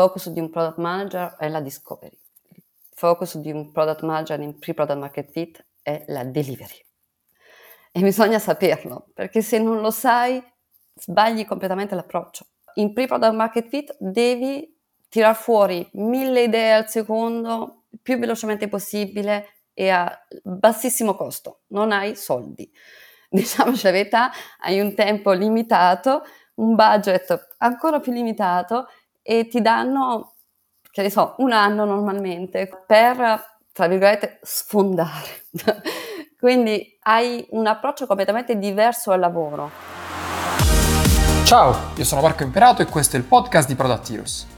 focus di un product manager è la discovery. Il focus di un product manager in pre-product market fit è la delivery. E bisogna saperlo, perché se non lo sai, sbagli completamente l'approccio. In pre-product market fit devi tirar fuori mille idee al secondo, più velocemente possibile e a bassissimo costo. Non hai soldi. Diciamoci la verità, hai un tempo limitato, un budget ancora più limitato e ti danno, che ne so, un anno normalmente per, tra virgolette, sfondare. Quindi hai un approccio completamente diverso al lavoro. Ciao, io sono Marco Imperato e questo è il podcast di.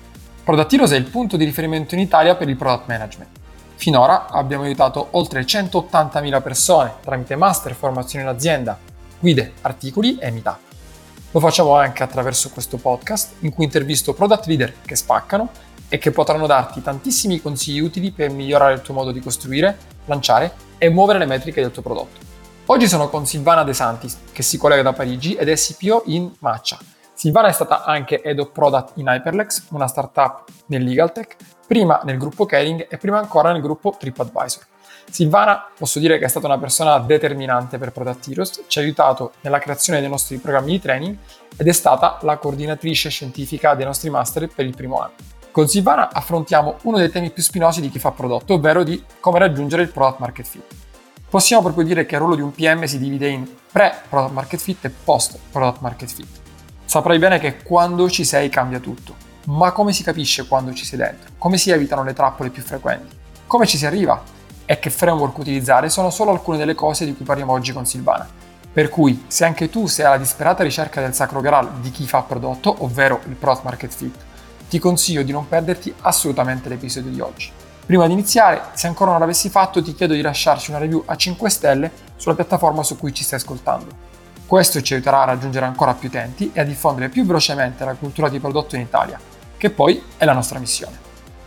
Product Heroes è il punto di riferimento in Italia per il product management. Finora abbiamo aiutato oltre 180.000 persone tramite master, formazione in azienda, guide, articoli e meetup. Lo facciamo anche attraverso questo podcast in cui intervisto product leader che spaccano e che potranno darti tantissimi consigli utili per migliorare il tuo modo di costruire, lanciare e muovere le metriche del tuo prodotto. Oggi sono con Silvana De Santis, che si collega da Parigi ed è CPO in Matcha. Silvana è stata anche Head of Product in Hyperlex, una startup nel legal tech, prima nel gruppo Caring e prima ancora nel gruppo TripAdvisor. Silvana posso dire che è stata una persona determinante per Product Heroes, ci ha aiutato nella creazione dei nostri programmi di training ed è stata la coordinatrice scientifica dei nostri master per il primo anno. Con Silvana affrontiamo uno dei temi più spinosi di chi fa prodotto, ovvero di come raggiungere il product market fit. Possiamo proprio dire che il ruolo di un PM si divide in pre-product market fit e post-product market fit. Saprai bene che quando ci sei cambia tutto, ma come si capisce quando ci sei dentro? Come si evitano le trappole più frequenti? Come ci si arriva? E che framework utilizzare sono solo alcune delle cose di cui parliamo oggi con Silvana. Per cui, se anche tu sei alla disperata ricerca del sacro graal di chi fa prodotto, ovvero il product market fit, ti consiglio di non perderti assolutamente l'episodio di oggi. Prima di iniziare, se ancora non l'avessi fatto, ti chiedo di lasciarci una review a 5 stelle sulla piattaforma su cui ci stai ascoltando. Questo ci aiuterà a raggiungere ancora più utenti e a diffondere più velocemente la cultura di prodotto in Italia, che poi è la nostra missione.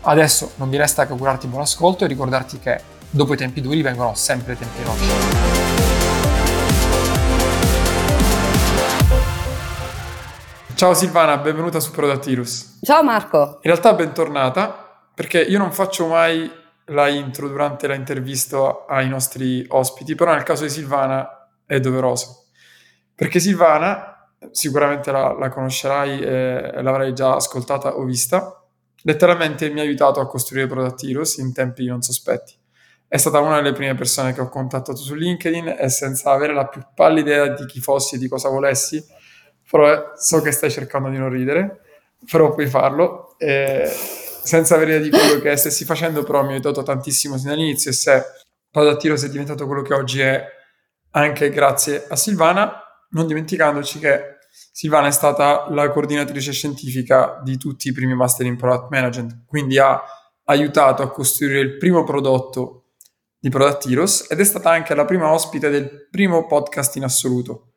Adesso non mi resta che augurarti buon ascolto e ricordarti che dopo i tempi duri vengono sempre tempi rossi. Ciao Silvana, benvenuta su Prodatirus. Ciao Marco. In realtà bentornata, perché io non faccio mai la intro durante l'intervista ai nostri ospiti, però nel caso di Silvana è doveroso. Perché Silvana, sicuramente la, la conoscerai e l'avrai già ascoltata o vista, letteralmente mi ha aiutato a costruire Prodatirus in tempi non sospetti. È stata una delle prime persone che ho contattato su LinkedIn e senza avere la più pallida idea di chi fossi e di cosa volessi, però eh, so che stai cercando di non ridere, però puoi farlo. Eh, senza avere idea di quello che stessi facendo, però mi ha aiutato tantissimo sin dall'inizio e se Padattiro è diventato quello che oggi è anche grazie a Silvana, non dimenticandoci che Silvana è stata la coordinatrice scientifica di tutti i primi master in product management, quindi ha aiutato a costruire il primo prodotto di Product Heroes ed è stata anche la prima ospite del primo podcast in assoluto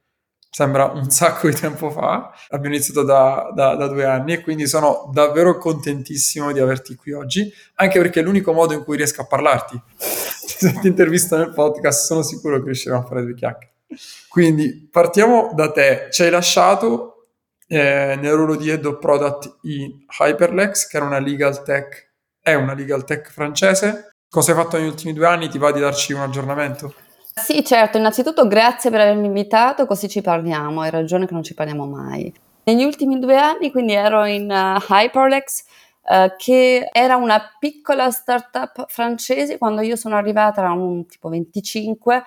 sembra un sacco di tempo fa, abbiamo iniziato da, da, da, due anni e quindi sono davvero contentissimo di averti qui oggi, anche perché è l'unico modo in cui riesco a parlarti. Se ti intervisto nel podcast sono sicuro che riusciremo a fare due chiacchiere. Quindi partiamo da te, ci hai lasciato eh, nel ruolo di Head of Product in Hyperlex, che era una legal tech, è una legal tech francese. Cosa hai fatto negli ultimi due anni? Ti va di darci un aggiornamento? Sì, certo, innanzitutto grazie per avermi invitato, così ci parliamo, hai ragione che non ci parliamo mai. Negli ultimi due anni quindi ero in uh, Hyperlex, uh, che era una piccola startup francese, quando io sono arrivata era un tipo 25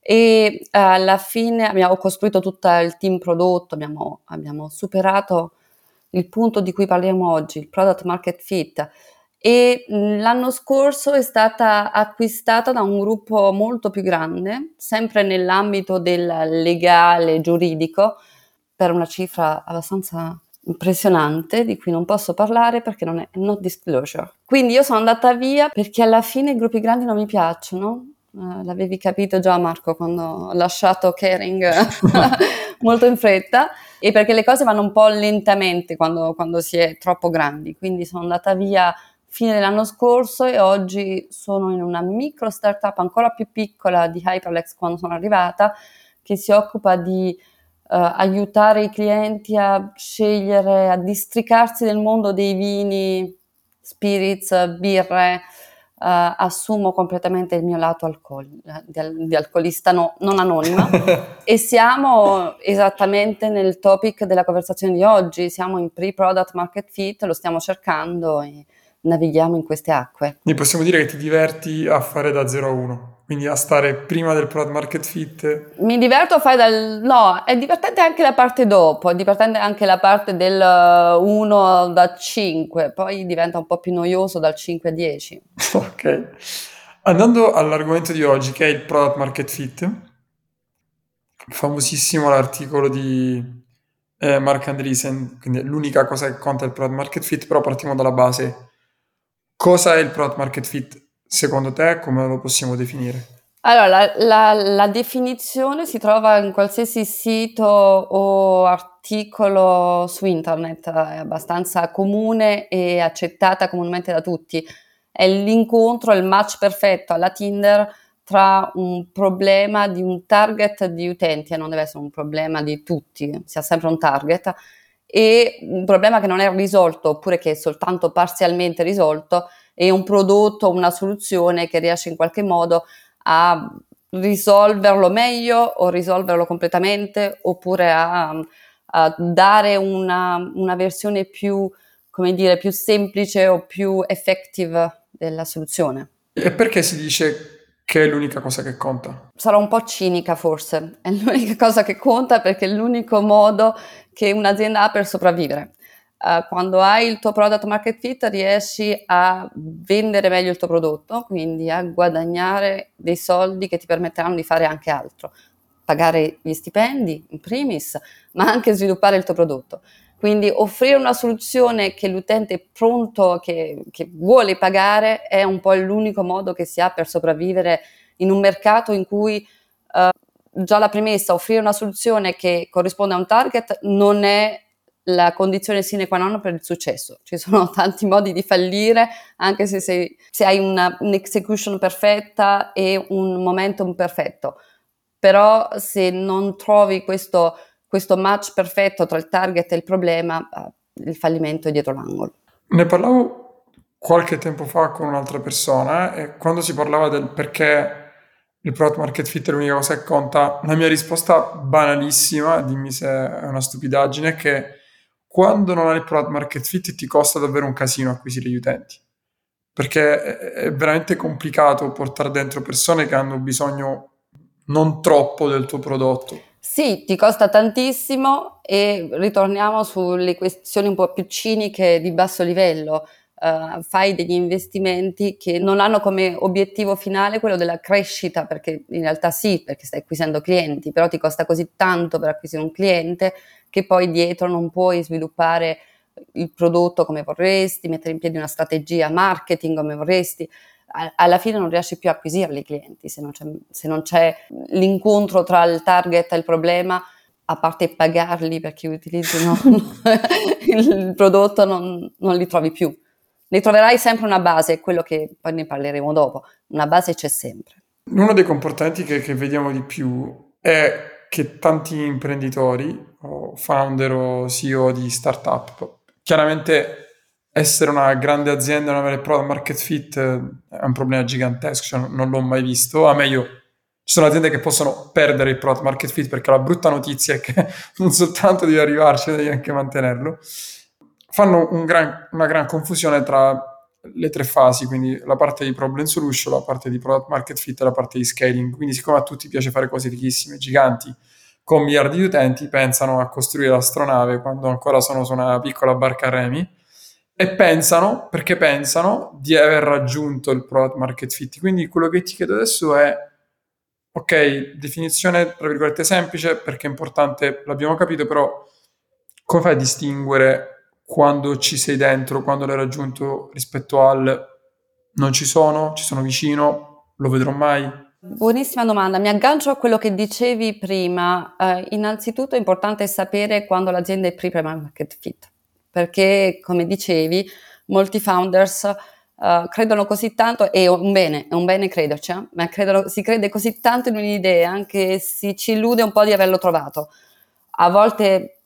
e uh, alla fine abbiamo costruito tutto il team prodotto, abbiamo, abbiamo superato il punto di cui parliamo oggi, il product market fit e l'anno scorso è stata acquistata da un gruppo molto più grande, sempre nell'ambito del legale giuridico, per una cifra abbastanza impressionante di cui non posso parlare perché non è not disclosure. Quindi io sono andata via perché alla fine i gruppi grandi non mi piacciono. Uh, l'avevi capito già Marco quando ho lasciato Caring molto in fretta e perché le cose vanno un po' lentamente quando, quando si è troppo grandi. Quindi sono andata via fine dell'anno scorso e oggi sono in una micro startup ancora più piccola di Hyperlex quando sono arrivata che si occupa di aiutare i clienti a scegliere, a districarsi nel mondo dei vini, spirits, birre, uh, assumo completamente il mio lato alcol, di, di alcolista no, non anonima. E siamo esattamente nel topic della conversazione di oggi, siamo in pre-product market fit, lo stiamo cercando e navighiamo in queste acque. Quindi possiamo dire che ti diverti a fare da 0 a 1 quindi a stare prima del product market fit. Mi diverto a fare dal... no, è divertente anche la parte dopo, è divertente anche la parte del 1 da 5, poi diventa un po' più noioso dal 5 a 10. ok. Andando all'argomento di oggi che è il product market fit, famosissimo l'articolo di eh, Mark Andreessen, quindi l'unica cosa che conta è il product market fit, però partiamo dalla base. Cosa è il product market fit? Secondo te come lo possiamo definire? Allora, la, la, la definizione si trova in qualsiasi sito o articolo su internet, è abbastanza comune e accettata comunemente da tutti. È l'incontro, il match perfetto alla Tinder tra un problema di un target di utenti, e non deve essere un problema di tutti, sia sempre un target, e un problema che non è risolto oppure che è soltanto parzialmente risolto e un prodotto, una soluzione che riesce in qualche modo a risolverlo meglio o risolverlo completamente oppure a, a dare una, una, versione più, come dire, più semplice o più effective della soluzione. E perché si dice che è l'unica cosa che conta? Sarò un po' cinica forse, è l'unica cosa che conta perché è l'unico modo che un'azienda ha per sopravvivere uh, quando hai il tuo product market fit riesci a vendere meglio il tuo prodotto, quindi a guadagnare dei soldi che ti permetteranno di fare anche altro, pagare gli stipendi in primis, ma anche sviluppare il tuo prodotto. Quindi offrire una soluzione che l'utente è pronto, che, che vuole pagare, è un po' l'unico modo che si ha per sopravvivere in un mercato in cui uh, già la premessa, offrire una soluzione che corrisponde a un target non è la condizione sine qua non per il successo. Ci sono tanti modi di fallire, anche se, sei, se hai una, un'execution perfetta e un momentum perfetto. Però se non trovi questo, questo match perfetto tra il target e il problema, eh, il fallimento è dietro l'angolo. Ne parlavo qualche tempo fa con un'altra persona e quando si parlava del perché il product market fit è l'unica cosa che conta, la mia risposta banalissima, dimmi se è una stupidaggine, è che quando non hai il product market fit ti costa davvero un casino acquisire gli utenti perché è veramente complicato portare dentro persone che hanno bisogno non troppo del tuo prodotto. Sì, ti costa tantissimo e ritorniamo sulle questioni un po' più ciniche di basso livello. Uh, fai degli investimenti che non hanno come obiettivo finale quello della crescita, perché in realtà sì, perché stai acquisendo clienti, però ti costa così tanto per acquisire un cliente che poi dietro non puoi sviluppare il prodotto come vorresti, mettere in piedi una strategia marketing come vorresti. Alla fine non riesci più a acquisire i clienti se non, c'è, se non c'è l'incontro tra il target e il problema, a parte pagarli perché utilizzino il prodotto, non, non li trovi più. Ne troverai sempre una base, quello che poi ne parleremo dopo. Una base c'è sempre. Uno dei comportamenti che, che vediamo di più è che tanti imprenditori o founder o CEO di startup, chiaramente essere una grande azienda e non avere product market fit è un problema gigantesco, cioè non l'ho mai visto, a meglio ci sono aziende che possono perdere il product market fit perché la brutta notizia è che non soltanto devi arrivarci, devi anche mantenerlo. Fanno un gran, una gran confusione tra le tre fasi, quindi la parte di problem solution, la parte di product market fit e la parte di scaling. Quindi siccome a tutti piace fare cose richissime, giganti, con miliardi di utenti, pensano a costruire l'astronave quando ancora sono su una piccola barca a remi e pensano, perché pensano, di aver raggiunto il product market fit. Quindi quello che ti chiedo adesso è, ok, definizione tra virgolette semplice perché è importante, l'abbiamo capito, però come fai a distinguere quando ci sei dentro, quando l'hai raggiunto rispetto al non ci sono, ci sono vicino, lo vedrò mai? Buonissima domanda, mi aggancio a quello che dicevi prima. Uh, innanzitutto è importante sapere quando l'azienda è pre-market fit, perché come dicevi, molti founders uh, credono così tanto, e è un bene, è un bene crederci, ma credono, si crede così tanto in un'idea che si ci illude un po' di averlo trovato a volte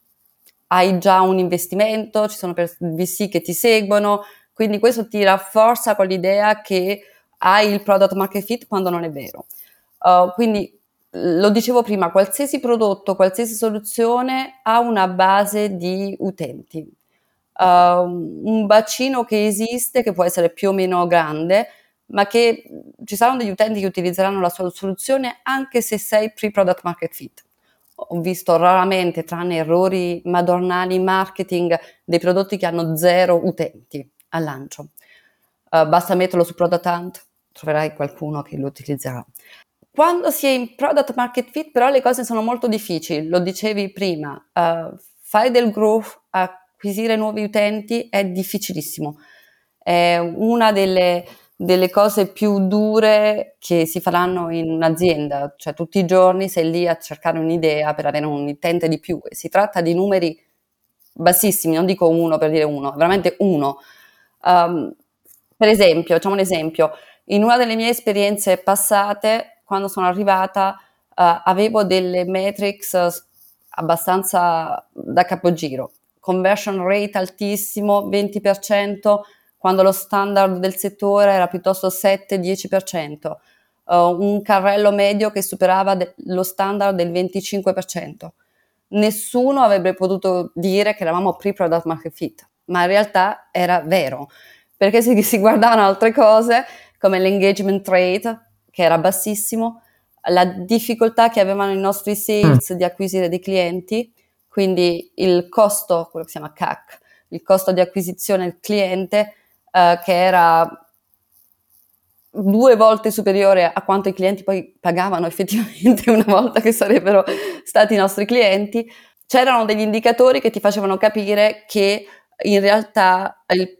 hai già un investimento, ci sono VC che ti seguono, quindi questo ti rafforza con l'idea che hai il product market fit quando non è vero. Uh, quindi lo dicevo prima, qualsiasi prodotto, qualsiasi soluzione ha una base di utenti. Uh, un bacino che esiste, che può essere più o meno grande, ma che ci saranno degli utenti che utilizzeranno la sua soluzione anche se sei pre-product market fit. Ho visto raramente, tranne errori madornali marketing, dei prodotti che hanno zero utenti al lancio. Uh, basta metterlo su Product Hunt, troverai qualcuno che lo utilizzerà. Quando si è in product market fit, però le cose sono molto difficili, lo dicevi prima, uh, fare del growth, acquisire nuovi utenti è difficilissimo. È una delle, delle cose più dure che si faranno in un'azienda, cioè tutti i giorni sei lì a cercare un'idea per avere un utente di più. Si tratta di numeri bassissimi, non dico uno per dire uno, veramente uno. Um, per esempio, facciamo un esempio, in una delle mie esperienze passate quando sono arrivata uh, avevo delle metrics abbastanza da capogiro. Conversion rate altissimo, 20%, quando lo standard del settore era piuttosto 7-10%. Uh, eh, un carrello medio che superava de- lo standard del 25%. Nessuno avrebbe potuto dire che eravamo pre-product market fit, ma in realtà era vero, perché se si guardavano altre cose come l'engagement rate, che era bassissimo, la difficoltà che avevano i nostri sales mm. di acquisire dei clienti, quindi il costo, quello che si chiama CAC, il costo di acquisizione del cliente, eh, che era due volte superiore a quanto i clienti poi pagavano effettivamente una volta che sarebbero stati i nostri clienti, c'erano degli indicatori che ti facevano capire che in realtà il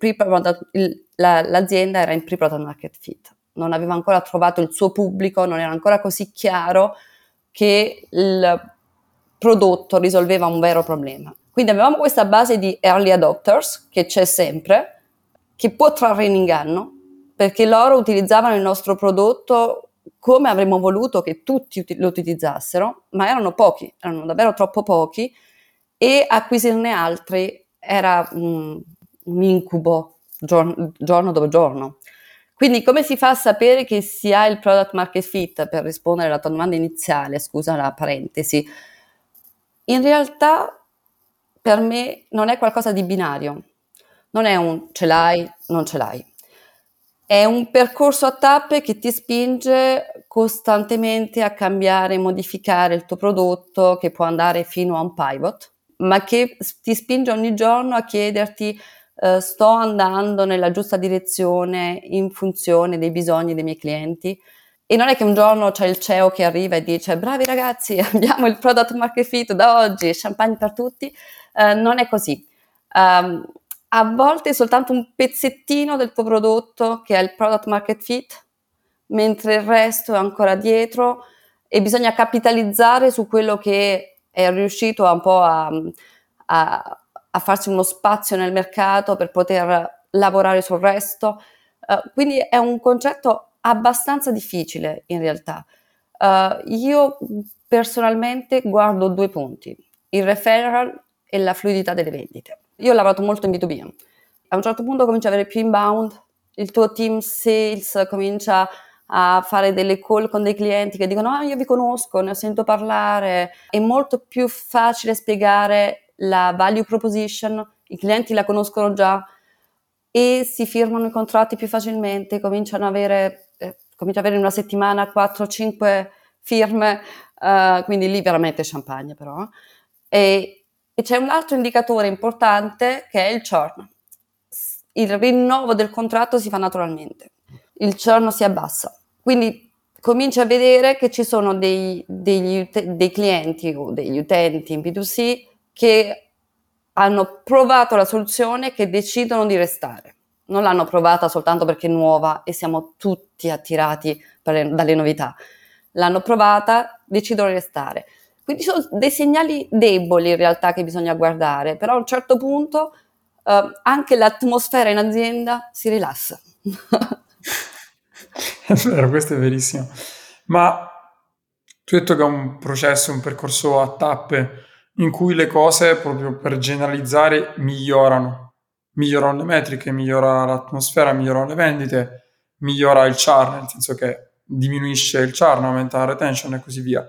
il, la, l'azienda era in pre-product market fit. Non aveva ancora trovato il suo pubblico, non era ancora così chiaro che il prodotto risolveva un vero problema. Quindi avevamo questa base di early adopters che c'è sempre, che può trarre in inganno, perché loro utilizzavano il nostro prodotto come avremmo voluto che tutti lo utilizzassero, ma erano pochi, erano davvero troppo pochi e acquisirne altri era un, un incubo giorno, giorno dopo giorno. Quindi come si fa a sapere che si ha il product market fit per rispondere alla tua domanda iniziale, scusa la parentesi? In realtà per me non è qualcosa di binario, non è un ce l'hai, non ce l'hai. È un percorso a tappe che ti spinge costantemente a cambiare modificare il tuo prodotto, che può andare fino a un pivot, ma che ti spinge ogni giorno a chiederti eh, sto andando nella giusta direzione in funzione dei bisogni dei miei clienti. E non è che un giorno c'è il CEO che arriva e dice bravi ragazzi, abbiamo il product market fit da oggi, champagne per tutti. Eh, non è così. Um, a volte è soltanto un pezzettino del tuo prodotto che ha il product market fit, mentre il resto è ancora dietro e bisogna capitalizzare su quello che è riuscito un po' a, a, a farsi uno spazio nel mercato per poter lavorare sul resto. Uh, quindi è un concetto abbastanza difficile in realtà. Uh, io personalmente guardo due punti, il referral e la fluidità delle vendite. Io ho lavorato molto in B2B. A un certo punto comincia ad avere più inbound, il tuo team sales comincia a fare delle call con dei clienti che dicono ah io vi conosco, ne ho sentito parlare, è molto più facile spiegare la value proposition, i clienti la conoscono già e si firmano i contratti più facilmente, cominciano ad avere, comincia ad avere in una settimana 4-5 firme, uh, quindi lì veramente champagne però. E, e c'è un altro indicatore importante che è il churn. Il rinnovo del contratto si fa naturalmente, il churn si abbassa. Quindi cominci a vedere che ci sono dei, degli, dei clienti o degli utenti in B2C che hanno provato la soluzione che decidono di restare. Non l'hanno provata soltanto perché è nuova e siamo tutti attirati le, dalle novità. L'hanno provata, decidono di restare. Quindi sono dei segnali deboli in realtà che bisogna guardare, però a un certo punto eh, anche l'atmosfera in azienda si rilassa. è vero, questo è verissimo. Ma tu hai detto che è un processo, un percorso a tappe in cui le cose, proprio per generalizzare, migliorano. Migliorano le metriche, migliora l'atmosfera, migliorano le vendite, migliora il churn, nel senso che diminuisce il churn, aumenta la retention e così via.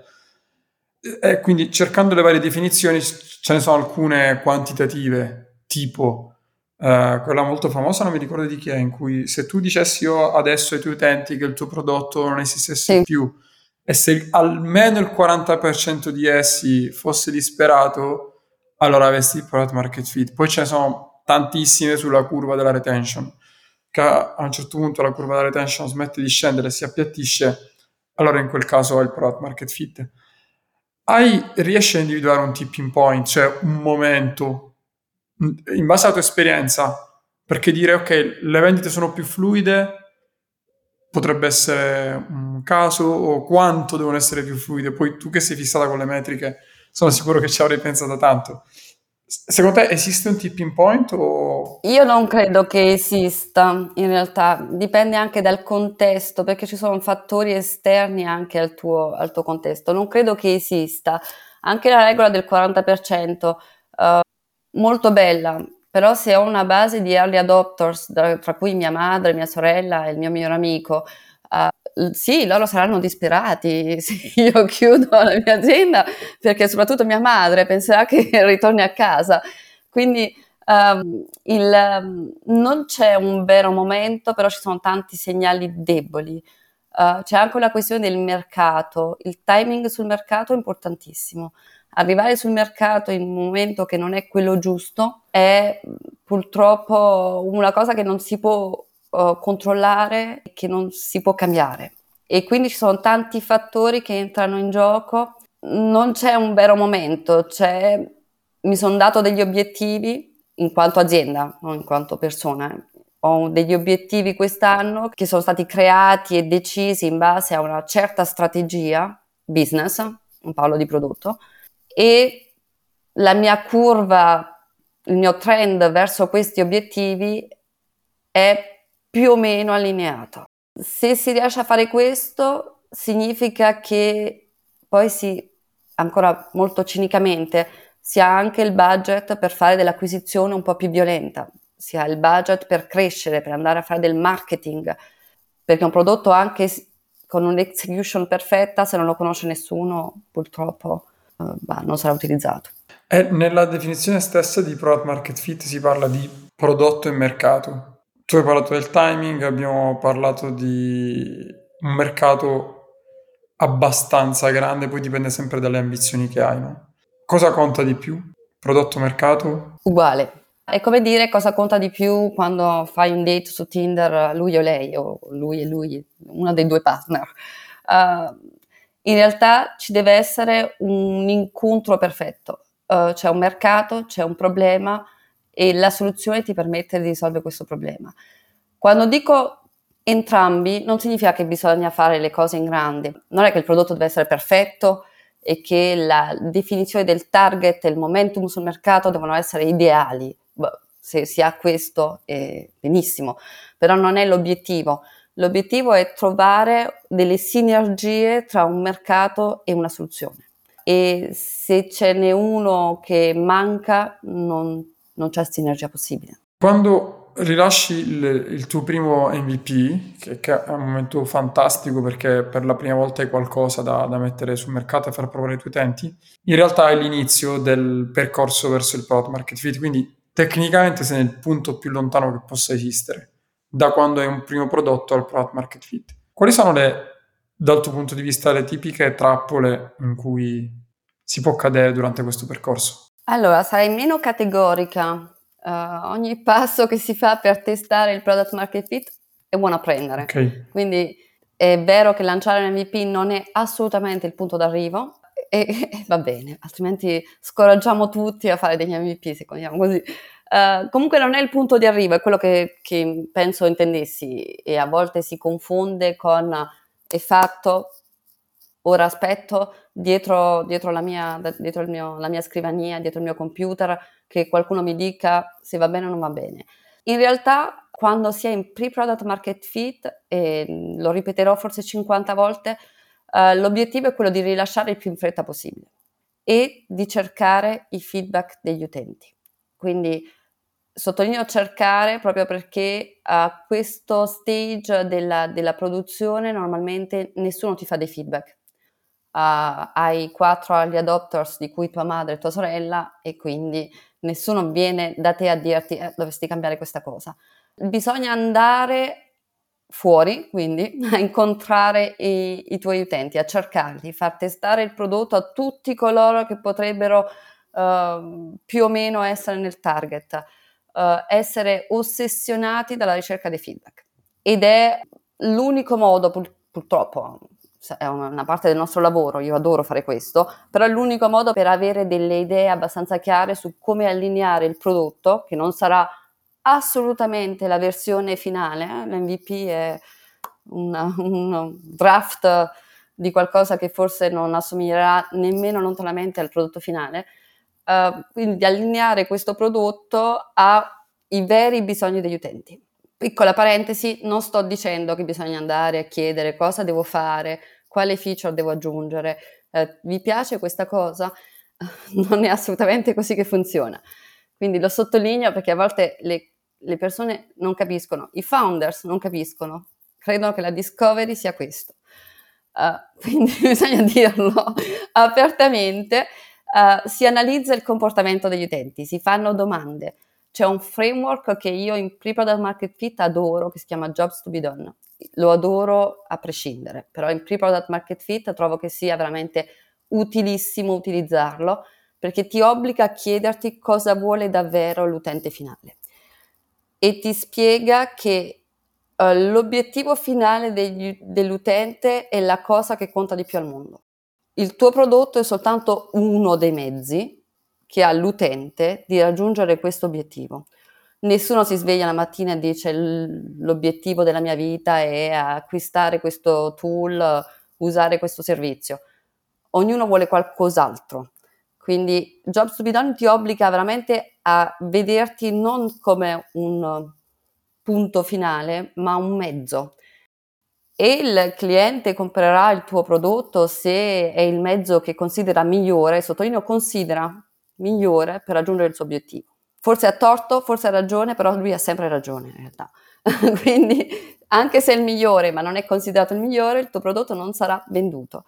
E quindi cercando le varie definizioni ce ne sono alcune quantitative, tipo uh, quella molto famosa, non mi ricordo di chi è, in cui se tu dicessi io adesso ai tuoi utenti che il tuo prodotto non esistesse sì. più e se almeno il 40% di essi fosse disperato, allora avresti il product market fit. Poi ce ne sono tantissime sulla curva della retention, che a un certo punto la curva della retention smette di scendere e si appiattisce, allora in quel caso è il product market fit. Hai, riesci a individuare un tipping point, cioè un momento, in base alla tua esperienza, perché dire ok, le vendite sono più fluide, potrebbe essere un caso o quanto devono essere più fluide. Poi tu che sei fissata con le metriche, sono sicuro che ci avrei pensato tanto. Secondo te esiste un tipping point? O... Io non credo che esista, in realtà dipende anche dal contesto, perché ci sono fattori esterni anche al tuo, al tuo contesto. Non credo che esista. Anche la regola del 40%, uh, eh, molto bella, però se ho una base di early adopters, tra cui mia madre, mia sorella e il mio migliore amico, sì, loro saranno disperati se io chiudo la mia azienda, perché soprattutto mia madre penserà che ritorni a casa. Quindi um, il, non c'è un vero momento, però ci sono tanti segnali deboli. Uh, c'è anche una questione del mercato, il timing sul mercato è importantissimo arrivare sul mercato in un momento che non è quello giusto è purtroppo una cosa che non si può controllare e che non si può cambiare. E quindi ci sono tanti fattori che entrano in gioco. Non c'è un vero momento, c'è, mi sono dato degli obiettivi in quanto azienda, non in quanto persona. Ho degli obiettivi quest'anno che sono stati creati e decisi in base a una certa strategia business, non parlo di prodotto, e la mia curva, il mio trend verso questi obiettivi è più o meno allineato. Se si riesce a fare questo, significa che poi si, ancora molto cinicamente, si ha anche il budget per fare dell'acquisizione un po' più violenta, si ha il budget per crescere, per andare a fare del marketing, perché un prodotto anche con un'execution perfetta, se non lo conosce nessuno, purtroppo bah, non sarà utilizzato. E nella definizione stessa di product market fit si parla di prodotto e mercato. Tu hai parlato del timing, abbiamo parlato di un mercato abbastanza grande, poi dipende sempre dalle ambizioni che hai. No? Cosa conta di più? Prodotto mercato? Uguale. È come dire cosa conta di più quando fai un date su Tinder, lui o lei, o lui e lui, uno dei due partner. Uh, in realtà ci deve essere un incontro perfetto, uh, c'è un mercato, c'è un problema e la soluzione ti permette di risolvere questo problema. Quando dico entrambi non significa che bisogna fare le cose in grande, non è che il prodotto deve essere perfetto e che la definizione del target e il momentum sul mercato devono essere ideali. Beh, se si ha questo è benissimo, però non è l'obiettivo. L'obiettivo è trovare delle sinergie tra un mercato e una soluzione. E se ce n'è uno che manca, non, non c'è sinergia possibile. Quando rilasci il, il tuo primo MVP, che, che, è un momento fantastico perché per la prima volta hai qualcosa da, da mettere sul mercato e far provare ai tuoi utenti, in realtà è l'inizio del percorso verso il product market fit, quindi tecnicamente sei nel punto più lontano che possa esistere da quando è un primo prodotto al product market fit. Quali sono le, dal tuo punto di vista, le tipiche trappole in cui si può cadere durante questo percorso? Allora, sarei meno categorica. Uh, ogni passo che si fa per testare il product market fit è buono a prendere. Okay. Quindi è vero che lanciare un MVP non è assolutamente il punto d'arrivo, e, e, va bene, altrimenti scoraggiamo tutti a fare degli MVP, se vogliamo così. Uh, comunque non è il punto di arrivo, è quello che, che, penso intendessi e a volte si confonde con è fatto, ora aspetto dietro, dietro, la, mia, dietro mio, la mia scrivania, dietro il mio computer, che qualcuno mi dica se va bene o non va bene. In realtà quando si è in pre-product market fit, e lo ripeterò forse 50 volte, uh, l'obiettivo è quello di rilasciare il più in fretta possibile e di cercare i feedback degli utenti. Quindi sottolineo cercare proprio perché a questo stage della, della produzione normalmente nessuno ti fa dei feedback. Uh, hai quattro early adopters di cui tua madre e tua sorella e quindi nessuno viene da te a dirti eh, dovresti cambiare questa cosa. Bisogna andare fuori, quindi a incontrare i, i, tuoi utenti, a cercarli, far testare il prodotto a tutti coloro che potrebbero uh, più o meno essere nel target uh, essere ossessionati dalla ricerca dei feedback. Ed è l'unico modo, pur, purtroppo, è una parte del nostro lavoro, io adoro fare questo, però è l'unico modo per avere delle idee abbastanza chiare su come allineare il prodotto, che non sarà assolutamente la versione finale, eh? l'MVP è un draft di qualcosa che forse non assomiglierà nemmeno lontanamente al prodotto finale, uh, quindi di allineare questo prodotto ai veri bisogni degli utenti. Piccola parentesi, non sto dicendo che bisogna andare a chiedere cosa devo fare, quale feature devo aggiungere, uh, vi piace questa cosa? non è assolutamente così che funziona. Quindi lo sottolineo perché a volte le, le persone non capiscono, i founders non capiscono, credono che la discovery sia questo. Uh, quindi bisogna dirlo apertamente uh, si analizza il comportamento degli utenti, si fanno domande. C'è un framework che io in Pre-Product Market Fit adoro, che si chiama Jobs to be Done. Lo adoro a prescindere, però in Pre-Product Market Fit trovo che sia veramente utilissimo utilizzarlo perché ti obbliga a chiederti cosa vuole davvero l'utente finale e ti spiega che uh, l'obiettivo finale degli, dell'utente è la cosa che conta di più al mondo il tuo prodotto è soltanto uno dei mezzi che ha l'utente di raggiungere questo obiettivo. Nessuno si sveglia la mattina e dice l'obiettivo della mia vita è acquistare questo tool, usare questo servizio. Ognuno vuole qualcos'altro. Quindi Jobs to be done ti obbliga veramente a vederti non come un punto finale, ma un mezzo e il cliente comprerà il tuo prodotto se è il mezzo che considera migliore, sottolineo considera migliore per raggiungere il suo obiettivo. Forse ha torto, forse ha ragione, però lui ha sempre ragione in realtà. Quindi anche se è il migliore, ma non è considerato il migliore, il tuo prodotto non sarà venduto.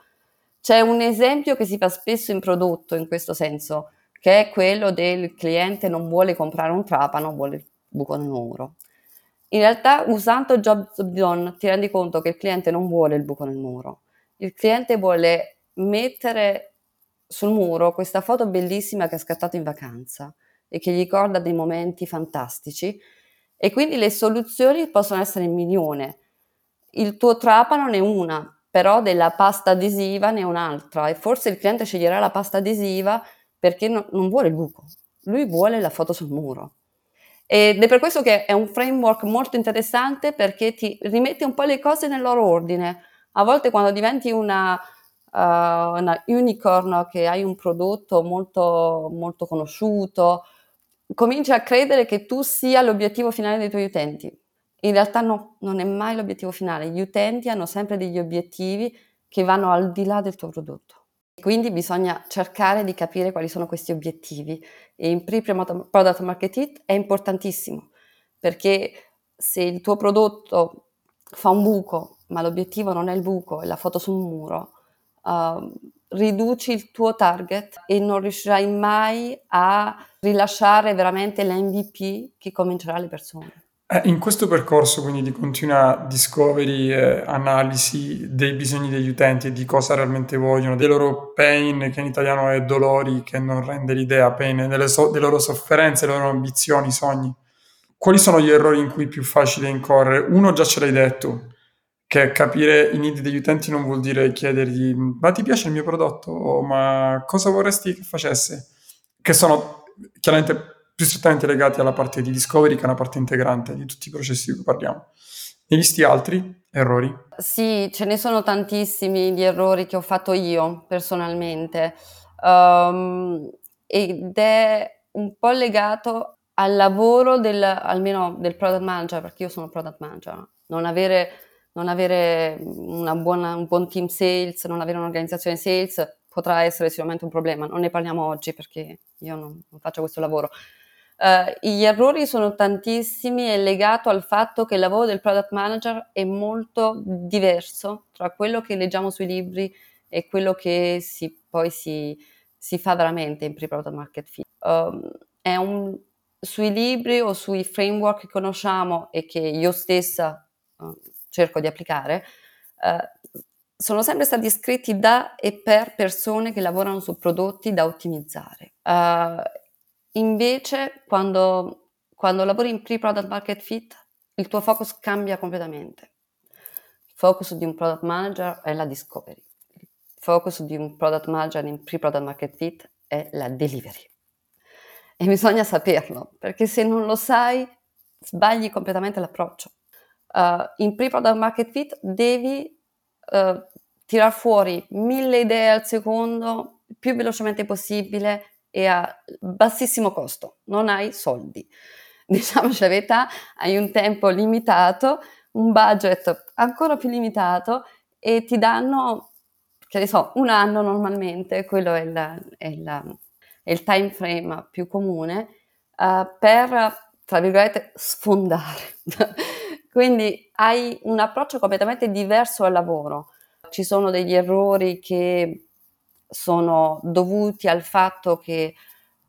C'è un esempio che si fa spesso in prodotto in questo senso, che è quello del cliente non vuole comprare un trapano, vuole il buco nel muro. In realtà usando Job Done ti rendi conto che il cliente non vuole il buco nel muro, il cliente vuole mettere sul muro questa foto bellissima che ha scattato in vacanza e che gli ricorda dei momenti fantastici e quindi le soluzioni possono essere un milione. Il tuo trapano ne è una, però della pasta adesiva ne è un'altra e forse il cliente sceglierà la pasta adesiva perché no, non vuole il buco, lui vuole la foto sul muro. Ed è per questo che è un framework molto interessante perché ti rimette un po' le cose nel loro ordine. A volte quando diventi una, una unicorn, che hai un prodotto molto, molto conosciuto, cominci a credere che tu sia l'obiettivo finale dei tuoi utenti. In realtà no, non è mai l'obiettivo finale. Gli utenti hanno sempre degli obiettivi che vanno al di là del tuo prodotto. Quindi bisogna cercare di capire quali sono questi obiettivi e in pre-product market fit è importantissimo perché se il tuo prodotto fa un buco ma l'obiettivo non è il buco, è la foto sul muro, uh, riduci il tuo target e non riuscirai mai a rilasciare veramente l'MVP che convincerà le persone. Eh, in questo percorso quindi di continua discovery e analisi dei bisogni degli utenti e di cosa realmente vogliono, dei loro pain, che in italiano è dolori, che non rende l'idea, pain, delle, so- delle loro sofferenze, le loro ambizioni, sogni, quali sono gli errori in cui è più facile incorrere? Uno già ce l'hai detto, che capire i need degli utenti non vuol dire chiedergli ma ti piace il mio prodotto? O ma cosa vorresti che facesse? Che sono chiaramente più strettamente legati alla parte di discovery che è una parte integrante di tutti i processi di cui parliamo. Ne visti altri errori? Sì, ce ne sono tantissimi di errori che ho fatto io personalmente um, ed è un po' legato al lavoro del, almeno del product manager, perché io sono product manager, non avere, non avere buona, un buon team sales, non avere un'organizzazione sales potrà essere sicuramente un problema, non ne parliamo oggi perché io non, non faccio questo lavoro. Uh, gli errori sono tantissimi, è legato al fatto che il lavoro del product manager è molto diverso tra quello che leggiamo sui libri e quello che si, poi si, si fa veramente in pre-product market fit. Um, un, sui libri o sui framework che conosciamo e che io stessa uh, cerco di applicare, uh, sono sempre stati scritti da e per persone che lavorano su prodotti da ottimizzare. Uh, Invece, quando, quando lavori in pre-product market fit, il tuo focus cambia completamente. Il focus di un product manager è la discovery. Il focus di un product manager in pre-product market fit è la delivery. E bisogna saperlo, perché se non lo sai, sbagli completamente l'approccio. Uh, in pre-product market fit devi uh, tirar fuori mille idee al secondo, più velocemente possibile, e a bassissimo costo, non hai soldi. Diciamoci la verità, hai un tempo limitato, un budget ancora più limitato e ti danno, che ne so, un anno normalmente, quello è, la, è, la, è il time frame più comune, uh, per, tra virgolette, sfondare. Quindi hai un approccio completamente diverso al lavoro. Ci sono degli errori che sono dovuti al fatto che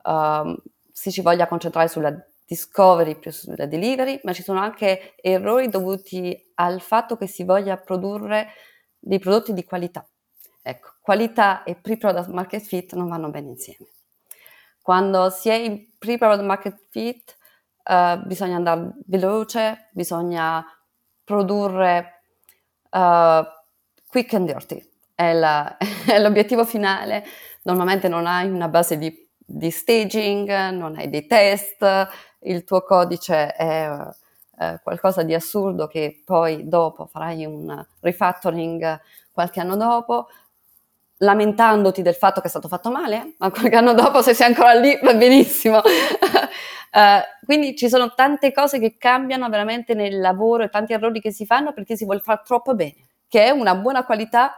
um, si ci voglia concentrare sulla discovery più sulla delivery, ma ci sono anche errori dovuti al fatto che si voglia produrre dei prodotti di qualità. Ecco, qualità e pre-product market fit non vanno bene insieme. Quando si è in pre-product market fit uh, bisogna andare veloce, bisogna produrre uh, quick and dirty, è, la, è l'obiettivo finale, normalmente non hai una base di, di, staging, non hai dei test, il tuo codice è eh, qualcosa di assurdo che poi dopo farai un refactoring qualche anno dopo, lamentandoti del fatto che è stato fatto male, ma qualche anno dopo se sei ancora lì va benissimo. Uh, quindi ci sono tante cose che cambiano veramente nel lavoro e tanti errori che si fanno perché si vuole fare troppo bene, che è una buona qualità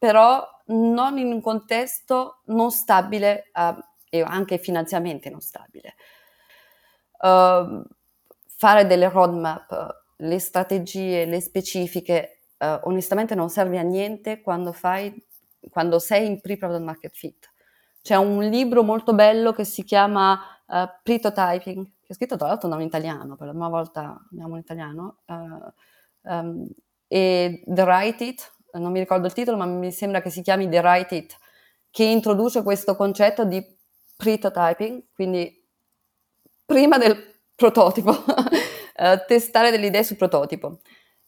però non in un contesto non stabile uh, e anche finanziariamente non stabile. Uh, fare delle roadmap, le strategie, le specifiche, uh, onestamente non serve a niente quando, fai, quando sei in pre-product market fit. C'è un libro molto bello che si chiama uh, Prototyping, che è scritto tra l'altro non in italiano, per la prima volta abbiamo in italiano, um, e The Write It, non mi ricordo il titolo, ma mi sembra che si chiami The Write It, che introduce questo concetto di prototyping, quindi prima del prototipo, uh, testare delle idee sul prototipo.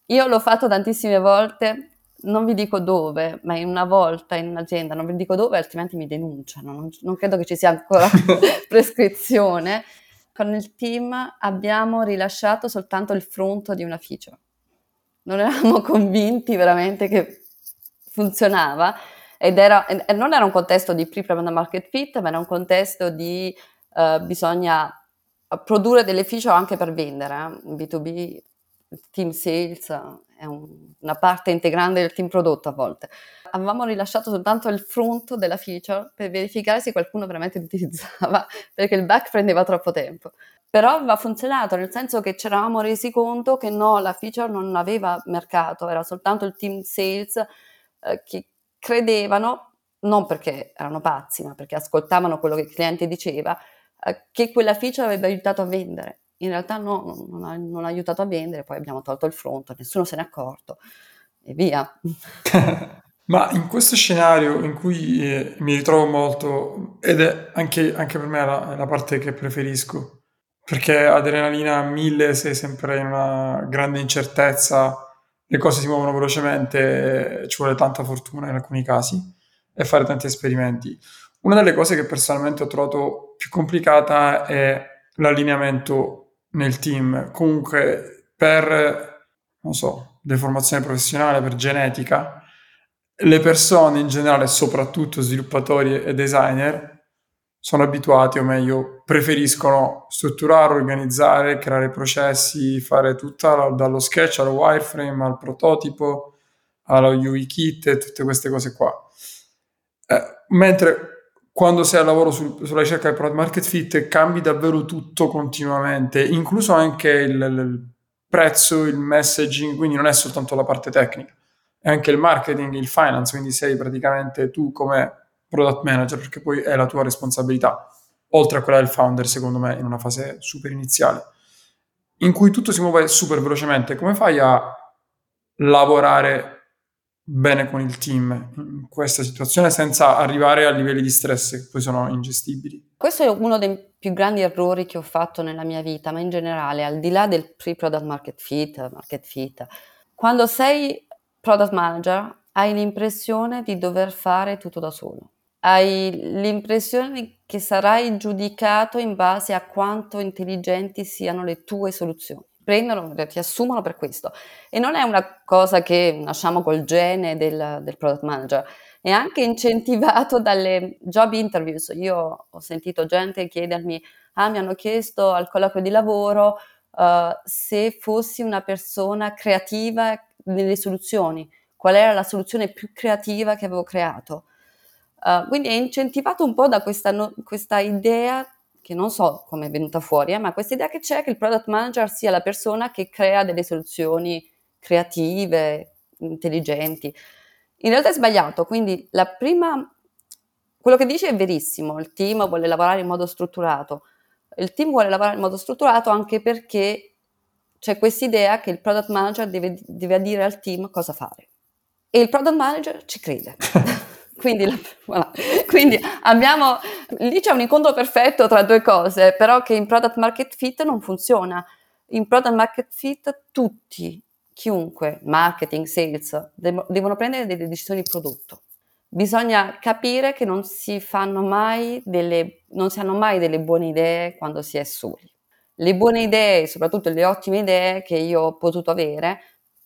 Io l'ho fatto tantissime volte, non vi dico dove, ma in una volta in un'azienda, non vi dico dove, altrimenti mi denunciano, non, non credo che ci sia ancora prescrizione. Con il team abbiamo rilasciato soltanto il front di una feature non eravamo convinti veramente che funzionava ed era, e non era un contesto di pre-product market fit, ma era un contesto di uh, bisogna produrre delle feature anche per vendere. Eh? B2B, team sales è un, una parte integrante del team prodotto a volte. Avevamo rilasciato soltanto il front della feature per verificare se qualcuno veramente l'utilizzava, perché il back prendeva troppo tempo. Però aveva funzionato, nel senso che ci eravamo resi conto che no, la feature non aveva mercato, era soltanto il team sales eh, che credevano, non perché erano pazzi, ma perché ascoltavano quello che il cliente diceva, eh, che quella feature avrebbe aiutato a vendere. In realtà no, non ha, non ha aiutato a vendere, poi abbiamo tolto il front, nessuno se n'è accorto e via. Ma in questo scenario in cui eh, mi ritrovo molto, ed è anche, anche per me la, la parte che preferisco, perché adrenalina mille, sei sempre in una grande incertezza, le cose si muovono velocemente, ci vuole tanta fortuna in alcuni casi e fare tanti esperimenti. Una delle cose che personalmente ho trovato più complicata è l'allineamento nel team. Comunque, per, non so, deformazione professionale, per genetica, le persone in generale, soprattutto sviluppatori e designer, sono abituati, o meglio, preferiscono strutturare, organizzare, creare processi, fare tutto dallo sketch al wireframe, al prototipo, allo UI kit e tutte queste cose qua. Eh, mentre quando sei al lavoro sul, sulla ricerca del product market fit cambi davvero tutto continuamente, incluso anche il, il prezzo, il messaging, quindi non è soltanto la parte tecnica, è anche il marketing, il finance, quindi sei praticamente tu come product manager perché poi è la tua responsabilità, oltre a quella del founder secondo me in una fase super iniziale, in cui tutto si muove super velocemente. Come fai a lavorare bene con il team in questa situazione senza arrivare a livelli di stress che poi sono ingestibili. Questo è uno dei più grandi errori che ho fatto nella mia vita, ma in generale, al di là del pre-product market fit, market fit, quando sei product manager hai l'impressione di dover fare tutto da solo. Hai l'impressione che sarai giudicato in base a quanto intelligenti siano le tue soluzioni prendono, ti assumono per questo. E non è una cosa che nasciamo col gene del, del product manager, è anche incentivato dalle job interviews. Io ho sentito gente chiedermi, ah, mi hanno chiesto al colloquio di lavoro uh, se fossi una persona creativa nelle soluzioni, qual era la soluzione più creativa che avevo creato. Uh, quindi è incentivato un po' da questa, no, questa idea che non so come è venuta fuori, eh, ma questa idea che c'è che il product manager sia la persona che crea delle soluzioni creative, intelligenti. In realtà è sbagliato, quindi la prima, quello che dice è verissimo, il team vuole lavorare in modo strutturato, il team vuole lavorare in modo strutturato anche perché c'è questa idea che il product manager deve, deve dire al team cosa fare. E il product manager ci crede. Quindi, la, voilà. Quindi, abbiamo, lì c'è un incontro perfetto tra due cose, però che in product market fit non funziona. In product market fit tutti, chiunque, marketing, sales, dev- devono prendere delle decisioni di prodotto. Bisogna capire che non si fanno mai delle, non si hanno mai delle buone idee quando si è soli. Le buone idee, soprattutto le ottime idee che io ho potuto avere,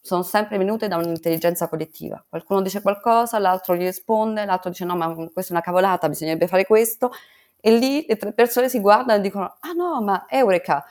sono sempre venute da un'intelligenza collettiva. Qualcuno dice qualcosa, l'altro gli risponde, l'altro dice no, ma questa è una cavolata, bisognerebbe fare questo. E lì le tre persone si guardano e dicono, ah no, ma Eureka,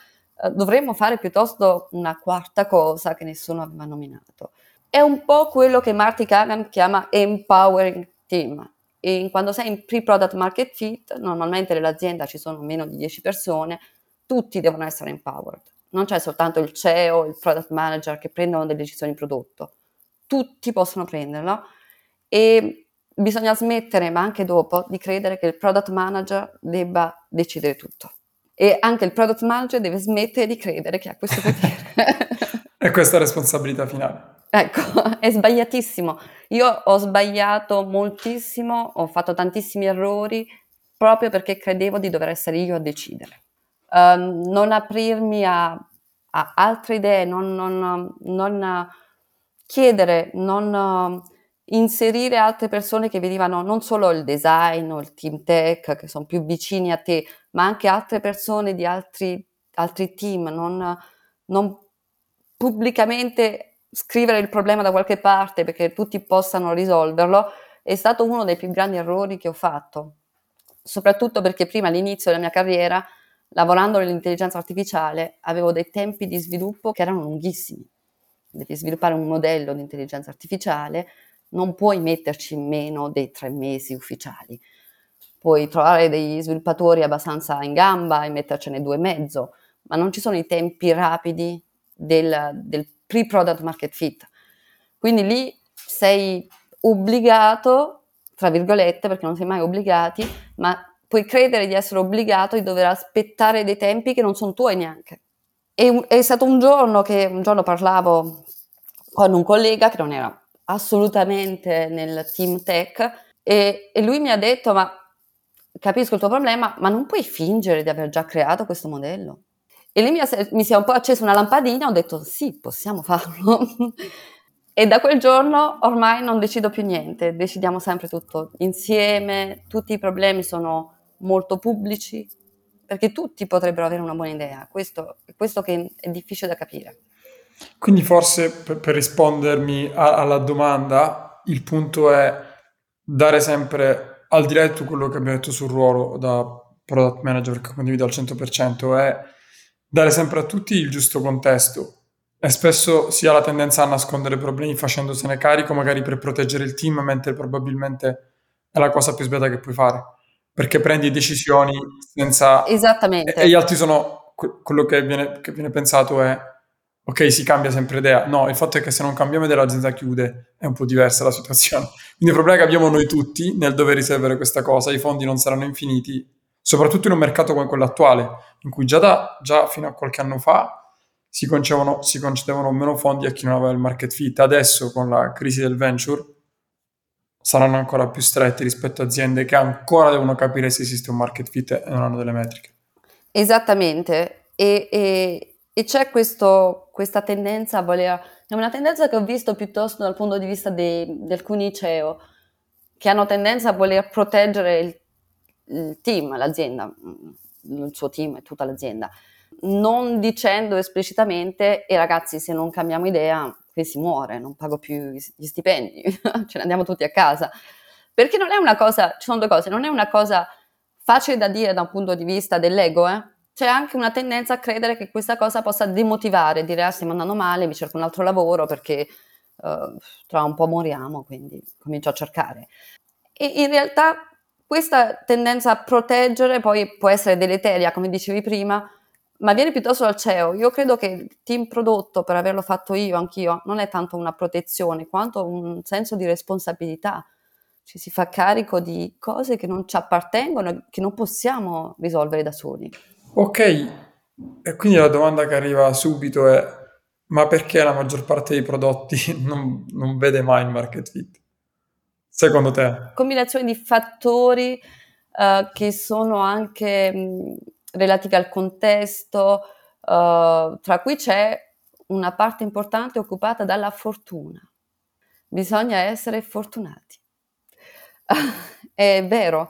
eh, dovremmo fare piuttosto una quarta cosa che nessuno aveva nominato. È un po' quello che Marty Kagan chiama empowering team. E quando sei in pre-product market fit, normalmente nell'azienda ci sono meno di 10 persone, tutti devono essere empowered non c'è soltanto il CEO, il product manager che prendono delle decisioni di prodotto, tutti possono prenderlo e bisogna smettere, ma anche dopo, di credere che il product manager debba decidere tutto. E anche il product manager deve smettere di credere che ha questo potere. e questa responsabilità finale. Ecco, è sbagliatissimo. Io ho sbagliato moltissimo, ho fatto tantissimi errori proprio perché credevo di dover essere io a decidere um, non aprirmi a, a, altre idee, non, non, non chiedere, non uh, inserire altre persone che venivano non solo il design o il team tech, che sono più vicini a te, ma anche altre persone di altri, altri team, non, non pubblicamente scrivere il problema da qualche parte perché tutti possano risolverlo, è stato uno dei più grandi errori che ho fatto, soprattutto perché prima all'inizio della mia carriera lavorando nell'intelligenza artificiale avevo dei tempi di sviluppo che erano lunghissimi. Devi sviluppare un modello di intelligenza artificiale, non puoi metterci meno dei tre mesi ufficiali. Puoi trovare degli sviluppatori abbastanza in gamba e mettercene due e mezzo, ma non ci sono i tempi rapidi del, del pre-product market fit. Quindi lì sei obbligato, tra virgolette, perché non sei mai obbligati, ma puoi credere di essere obbligato di dover aspettare dei tempi che non sono tuoi neanche. E è stato un giorno che un giorno parlavo con un collega che non era assolutamente nel team tech e, e lui mi ha detto ma capisco il tuo problema ma non puoi fingere di aver già creato questo modello. E lì mi, mi si è un po' accesa una lampadina, ho detto sì, possiamo farlo. e da quel giorno ormai non decido più niente, decidiamo sempre tutto insieme, tutti i problemi sono molto pubblici, perché tutti potrebbero avere una buona idea, questo questo che è difficile da capire. Quindi forse per, per rispondermi a, alla domanda, il punto è dare sempre, al di là di tutto quello che abbiamo detto sul ruolo da product manager che condivido al 100%, è dare sempre a tutti il giusto contesto. E spesso si ha la tendenza a nascondere problemi facendosene carico, magari per proteggere il team, mentre probabilmente è la cosa più sbagliata che puoi fare, perché prendi decisioni senza... Esattamente. E, e gli altri sono... quello che viene, che viene pensato è, ok, si cambia sempre idea. No, il fatto è che se non cambiamo idea l'azienda chiude, è un po' diversa la situazione. Quindi il problema che abbiamo noi tutti nel dover risolvere questa cosa, i fondi non saranno infiniti, soprattutto in un mercato come quello attuale, in cui già, da, già fino a qualche anno fa si si concedevano meno fondi a chi non aveva il market fit. Adesso, con la crisi del venture, saranno ancora più stretti rispetto a aziende che ancora devono capire se esiste un market fit e non hanno delle metriche. Esattamente, e, e, e c'è questo, questa tendenza a voler, è una tendenza che ho visto piuttosto dal punto di vista di, alcuni CEO, che hanno tendenza a voler proteggere il, il team, l'azienda, il suo team e tutta l'azienda, non dicendo esplicitamente, e ragazzi se non cambiamo idea qui si muore, non pago più gli stipendi, ce ne andiamo tutti a casa. Perché non è una cosa, ci sono due cose, non è una cosa facile da dire da un punto di vista dell'ego, eh? C'è anche una tendenza a credere che questa cosa possa demotivare, dire ah stiamo andando male, mi cerco un altro lavoro perché uh, tra un po' moriamo, quindi comincio a cercare. E in realtà questa tendenza a proteggere poi può essere deleteria, come dicevi prima, ma viene piuttosto dal CEO. Io credo che il team prodotto, per averlo fatto io, anch'io, non è tanto una protezione quanto un senso di responsabilità. Ci si fa carico di cose che non ci appartengono, che non possiamo risolvere da soli. Ok, e quindi la domanda che arriva subito è: ma perché la maggior parte dei prodotti non, non vede mai il market fit? Secondo te? Combinazione di fattori uh, che sono anche. Mh, relativi al contesto, uh, tra cui c'è una parte importante occupata dalla fortuna. Bisogna essere fortunati. È vero,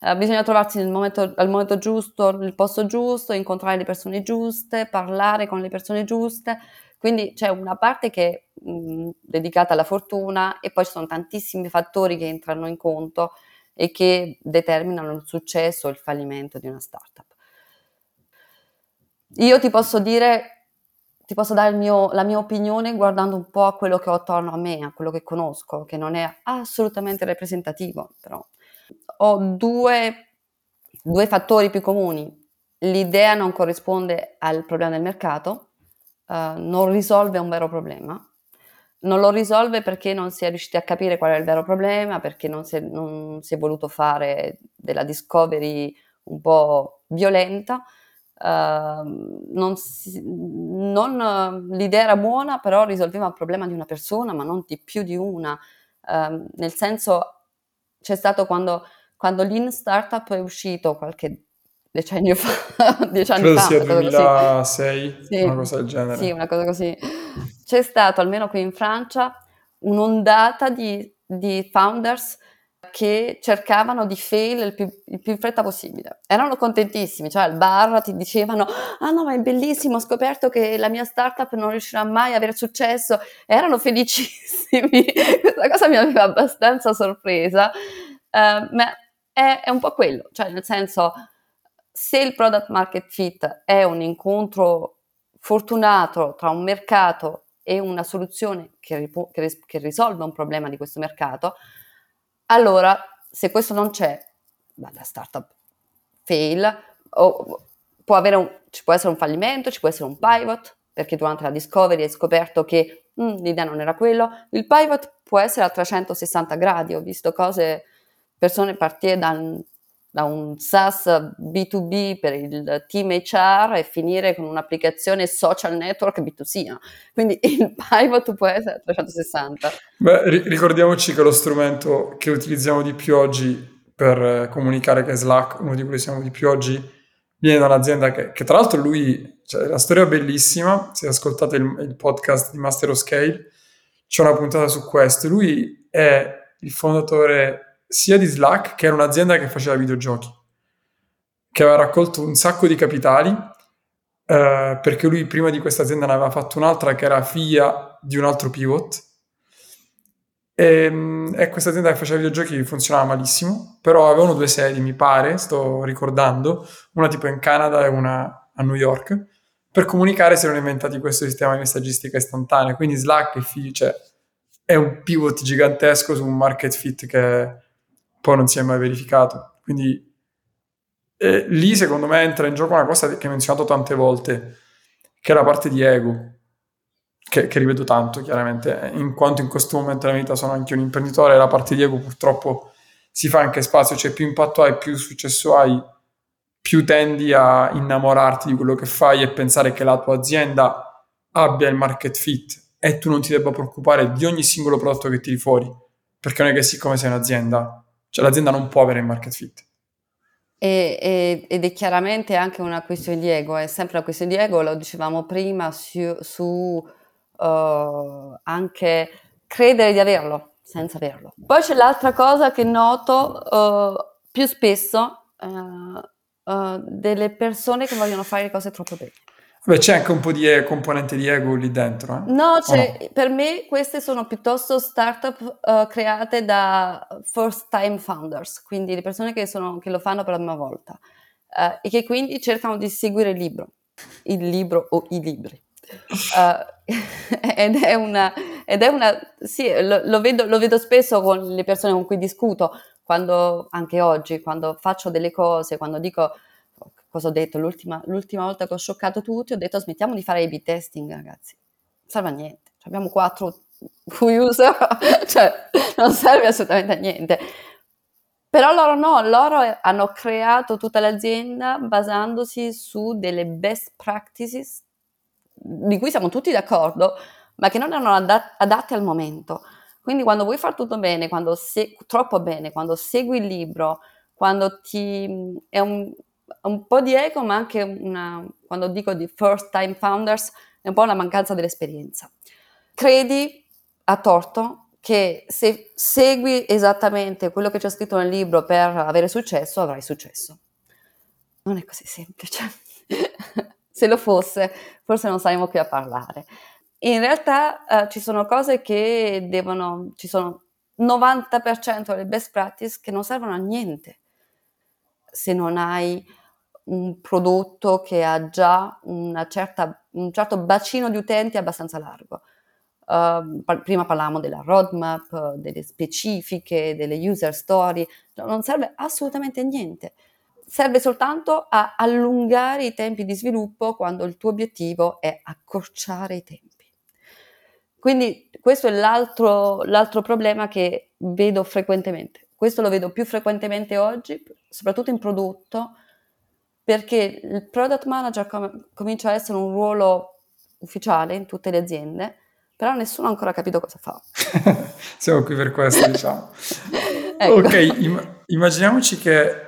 uh, bisogna trovarsi momento, al momento giusto, nel posto giusto, incontrare le persone giuste, parlare con le persone giuste. Quindi c'è una parte che è mh, dedicata alla fortuna e poi ci sono tantissimi fattori che entrano in conto e che determinano il successo o il fallimento di una startup. Io ti posso dire, ti posso dare mio, la mia opinione guardando un po' a quello che ho attorno a me, a quello che conosco, che non è assolutamente rappresentativo, però ho due, due fattori più comuni. L'idea non corrisponde al problema del mercato, uh, non risolve un vero problema, non lo risolve perché non si è riusciti a capire qual è il vero problema, perché non si è, non si è voluto fare della discovery un po' violenta Uh, non si, non, l'idea era buona, però risolveva il problema di una persona, ma non di più di una. Uh, nel senso, c'è stato quando, quando l'in startup è uscito qualche decennio fa, dieci anni Credo fa, sia 2006, sì, una cosa del genere. Sì, una cosa così. C'è stato, almeno qui in Francia, un'ondata di, di founders che cercavano di fail il più, il più, in fretta possibile. Erano contentissimi, cioè al bar ti dicevano ah no ma è bellissimo, ho scoperto che la mia startup non riuscirà mai a avere successo, erano felicissimi, questa cosa mi aveva abbastanza sorpresa, uh, ma è, è un po' quello, cioè nel senso se il product market fit è un incontro fortunato tra un mercato e una soluzione che, ripo- che, ris- che risolve un problema di questo mercato, allora, se questo non c'è, beh, la startup fail, o può un, ci può essere un fallimento, ci può essere un pivot, perché durante la discovery hai scoperto che mm, l'idea non era quello. Il pivot può essere a 360 gradi, ho visto cose, persone partire da un da un SaaS B2B per il team HR e finire con un'applicazione social network B2C. Quindi il pivot può essere a 360. Beh, ri- ricordiamoci che lo strumento che utilizziamo di più oggi per comunicare che è Slack, uno di cui siamo di più oggi, viene da un'azienda che, che tra l'altro lui, cioè, la storia è bellissima, se ascoltate il, il podcast di Master of Scale, c'è una puntata su questo. Lui è il fondatore sia di Slack, che era un'azienda che faceva videogiochi, che aveva raccolto un sacco di capitali, eh, perché lui prima di questa azienda ne aveva fatto un'altra che era figlia di un altro pivot. E, ehm, e questa azienda che faceva videogiochi funzionava malissimo, però avevano due sedi, mi pare, sto ricordando, una tipo in Canada e una a New York. Per comunicare si erano inventati questo sistema di messaggistica istantanea, quindi Slack è, figlio, cioè, è un pivot gigantesco su un market fit che poi non si è mai verificato. Quindi eh, lì secondo me entra in gioco una cosa che hai menzionato tante volte, che è la parte di ego, che, che, rivedo tanto chiaramente, in quanto in questo momento della vita sono anche un imprenditore, la parte di ego purtroppo si fa anche spazio, cioè più impatto hai, più successo hai, più tendi a innamorarti di quello che fai e pensare che la tua azienda abbia il market fit e tu non ti debba preoccupare di ogni singolo prodotto che tiri fuori, perché non è che siccome sei un'azienda, cioè l'azienda non può avere il market fit. E, e, ed è chiaramente anche una questione di ego, è sempre una questione di ego, lo dicevamo prima, su, su uh, anche credere di averlo senza averlo. Poi c'è l'altra cosa che noto uh, più spesso, uh, delle persone che vogliono fare le cose troppo bene. Beh, c'è anche un po' di componente di ego lì dentro. Eh? No, no, per me queste sono piuttosto startup uh, create da first time founders, quindi le persone che, sono, che lo fanno per la prima volta uh, e che quindi cercano di seguire il libro, il libro o i libri. Uh, ed è una, ed è una sì, lo, lo, vedo, lo vedo spesso con le persone con cui discuto, quando, anche oggi, quando faccio delle cose, quando dico cosa ho detto l'ultima, l'ultima volta che ho scioccato tutti, ho detto smettiamo di fare A-B testing, ragazzi. Non serve a niente. Abbiamo quattro user, cioè non serve assolutamente a niente. Però loro no, loro hanno creato tutta l'azienda basandosi su delle best practices di cui siamo tutti d'accordo, ma che non erano adat- adatte al momento. Quindi quando vuoi fare tutto bene, quando se- troppo bene, quando segui il libro, quando ti è un, un po' di ego, ma anche una, quando dico di first time founders, è un po' la mancanza dell'esperienza. Credi a torto che se segui esattamente quello che c'è scritto nel libro per avere successo, avrai successo. Non è così semplice. se lo fosse, forse non saremmo qui a parlare. In realtà eh, ci sono cose che devono, ci sono 90% delle best practice che non servono a niente se non hai un prodotto che ha già certa, un certo bacino di utenti abbastanza largo. Uh, prima parlavamo della roadmap, delle specifiche, delle user story, non serve assolutamente niente. Serve soltanto a allungare i tempi di sviluppo quando il tuo obiettivo è accorciare i tempi. Quindi questo è l'altro, l'altro problema che vedo frequentemente. Questo lo vedo più frequentemente oggi, soprattutto in prodotto, perché il product manager com- comincia a essere un ruolo ufficiale in tutte le aziende, però nessuno ha ancora capito cosa fa. Siamo qui per questo, diciamo. ecco. Ok, im- immaginiamoci che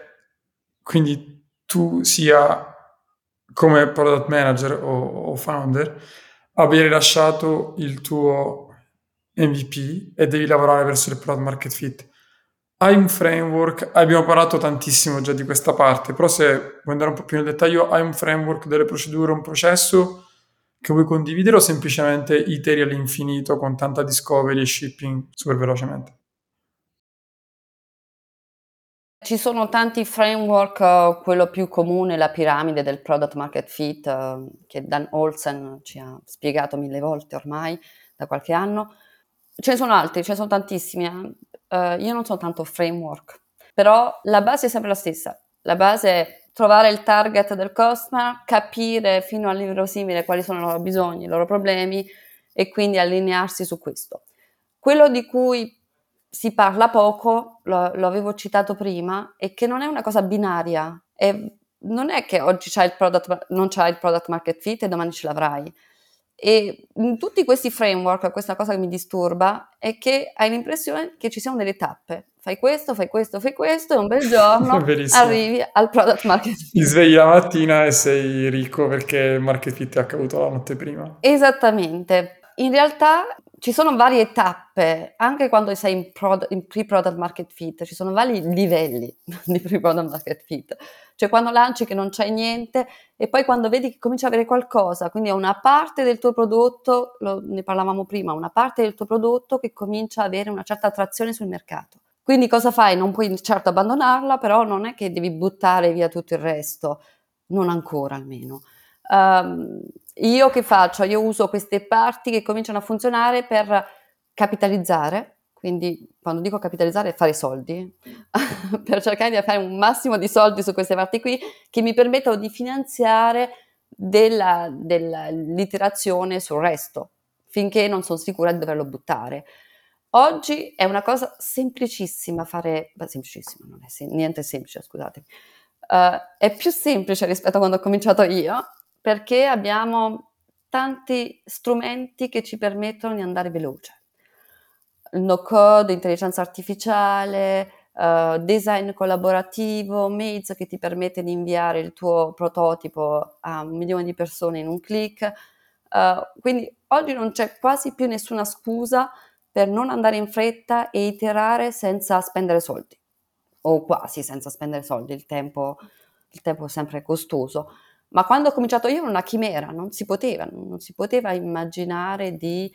quindi tu sia come product manager o, o founder abbia rilasciato il tuo MVP e devi lavorare verso il product market fit hai un framework, abbiamo parlato tantissimo già di questa parte, però se vuoi andare un po' più nel dettaglio, hai un framework, delle procedure, un processo che vuoi condividere o semplicemente iteri all'infinito con tanta discovery e shipping super velocemente? Ci sono tanti framework, uh, quello più comune, la piramide del product market fit, uh, che Dan Olsen ci ha spiegato mille volte ormai da qualche anno. Ce ne sono altri, ce ne sono tantissimi. Eh io non sono tanto framework, però la base è sempre la stessa. La base è trovare il target del customer, capire fino all'inverosimile quali sono i loro bisogni, i loro problemi e quindi allinearsi su questo. Quello di cui si parla poco, lo, lo avevo citato prima, è che non è una cosa binaria. È, non è che oggi c'hai il product, non c'hai il product market fit e domani ce l'avrai. E in tutti questi framework, questa cosa che mi disturba è che hai l'impressione che ci siano delle tappe. Fai questo, fai questo, fai questo, e un bel giorno arrivi al product market fit. Ti svegli la mattina e sei ricco perché il market fit è accaduto la notte prima. Esattamente. In realtà ci sono varie tappe, anche quando sei in, prod- in, pre-product market fit, ci sono vari livelli di pre-product market fit. Cioè quando lanci che non c'è niente e poi quando vedi che comincia ad avere qualcosa, quindi è una parte del tuo prodotto, lo, ne parlavamo prima, una parte del tuo prodotto che comincia ad avere una certa attrazione sul mercato. Quindi cosa fai? Non puoi certo abbandonarla, però non è che devi buttare via tutto il resto, non ancora almeno. Um, io che faccio? Io uso queste parti che cominciano a funzionare per capitalizzare quindi quando dico capitalizzare, fare soldi, per cercare di fare un massimo di soldi su queste parti qui che mi permettono di finanziare della, della literazione sul resto, finché non sono sicura di doverlo buttare. Oggi è una cosa semplicissima fare, beh, semplicissima, non è sem- niente semplice, scusate. Uh, è più semplice rispetto a quando ho cominciato io, perché abbiamo tanti strumenti che ci permettono di andare veloce no code, intelligenza artificiale, uh, design collaborativo, Maze che ti permette di inviare il tuo prototipo a un milione di persone in un click. Uh, quindi oggi non c'è quasi più nessuna scusa per non andare in fretta e iterare senza spendere soldi, o quasi senza spendere soldi, il tempo, il tempo è sempre costoso. Ma quando ho cominciato io era una chimera, non si poteva, non si poteva immaginare di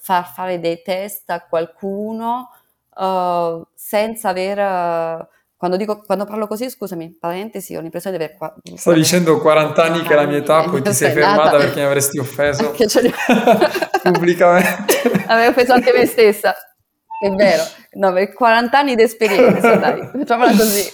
far fare dei test a qualcuno uh, senza aver... Quando, dico, quando parlo così, scusami, parentesi, ho l'impressione di aver... Qua, Sto dicendo 40 anni che è la mia età, poi ti sei fermata nata. perché mi avresti offeso pubblicamente. Avevo offeso anche me stessa, è vero. No, 40 anni di esperienza, dai, facciamola così.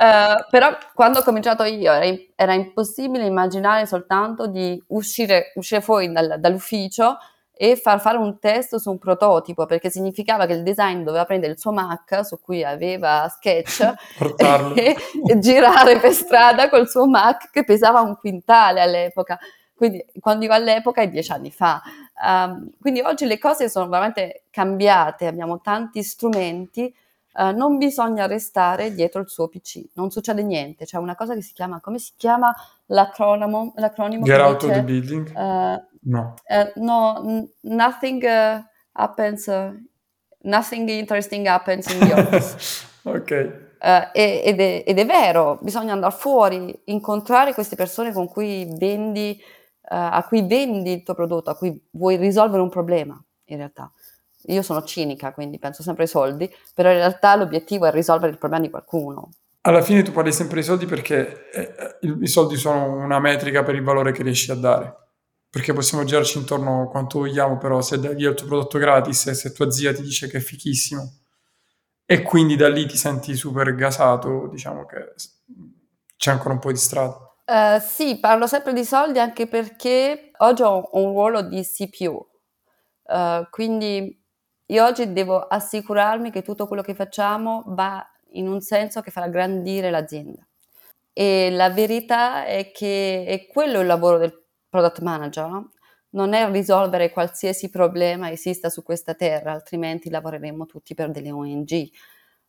Uh, però quando ho cominciato io era, era, impossibile immaginare soltanto di uscire, uscire fuori dal, dall'ufficio e far fare un test su un prototipo, perché significava che il design doveva prendere il suo Mac su cui aveva Sketch e, e, girare per strada col suo Mac che pesava un quintale all'epoca. Quindi quando dico all'epoca è dieci anni fa. Um, quindi oggi le cose sono veramente cambiate, abbiamo tanti strumenti, uh, non bisogna restare dietro il suo PC, non succede niente. C'è una cosa che si chiama, come si chiama l'acronimo? l'acronimo Get out of the building. Uh, No. Uh, no, nothing uh, happens, uh, nothing interesting happens in the office. ok. Ed è, ed, è, vero, bisogna andare fuori, incontrare queste persone con cui vendi, a cui vendi il tuo prodotto, a cui vuoi risolvere un problema, in realtà. Io sono cinica, quindi penso sempre ai soldi, però in realtà l'obiettivo è risolvere il problema di qualcuno. Alla fine tu parli sempre di soldi perché eh, i soldi sono una metrica per il valore che riesci a dare perché possiamo girarci intorno quanto vogliamo, però se dai via il tuo prodotto gratis e se tua zia ti dice che è fichissimo e quindi da lì ti senti super gasato, diciamo che c'è ancora un po' di strada. Uh, sì, parlo sempre di soldi anche perché oggi ho un ruolo di CPU, uh, eh, quindi io oggi devo assicurarmi che tutto quello che facciamo va in un senso che farà grandire l'azienda. E la verità è che è quello il lavoro del product manager non è risolvere qualsiasi problema esista su questa terra, altrimenti lavoreremo tutti per delle ONG.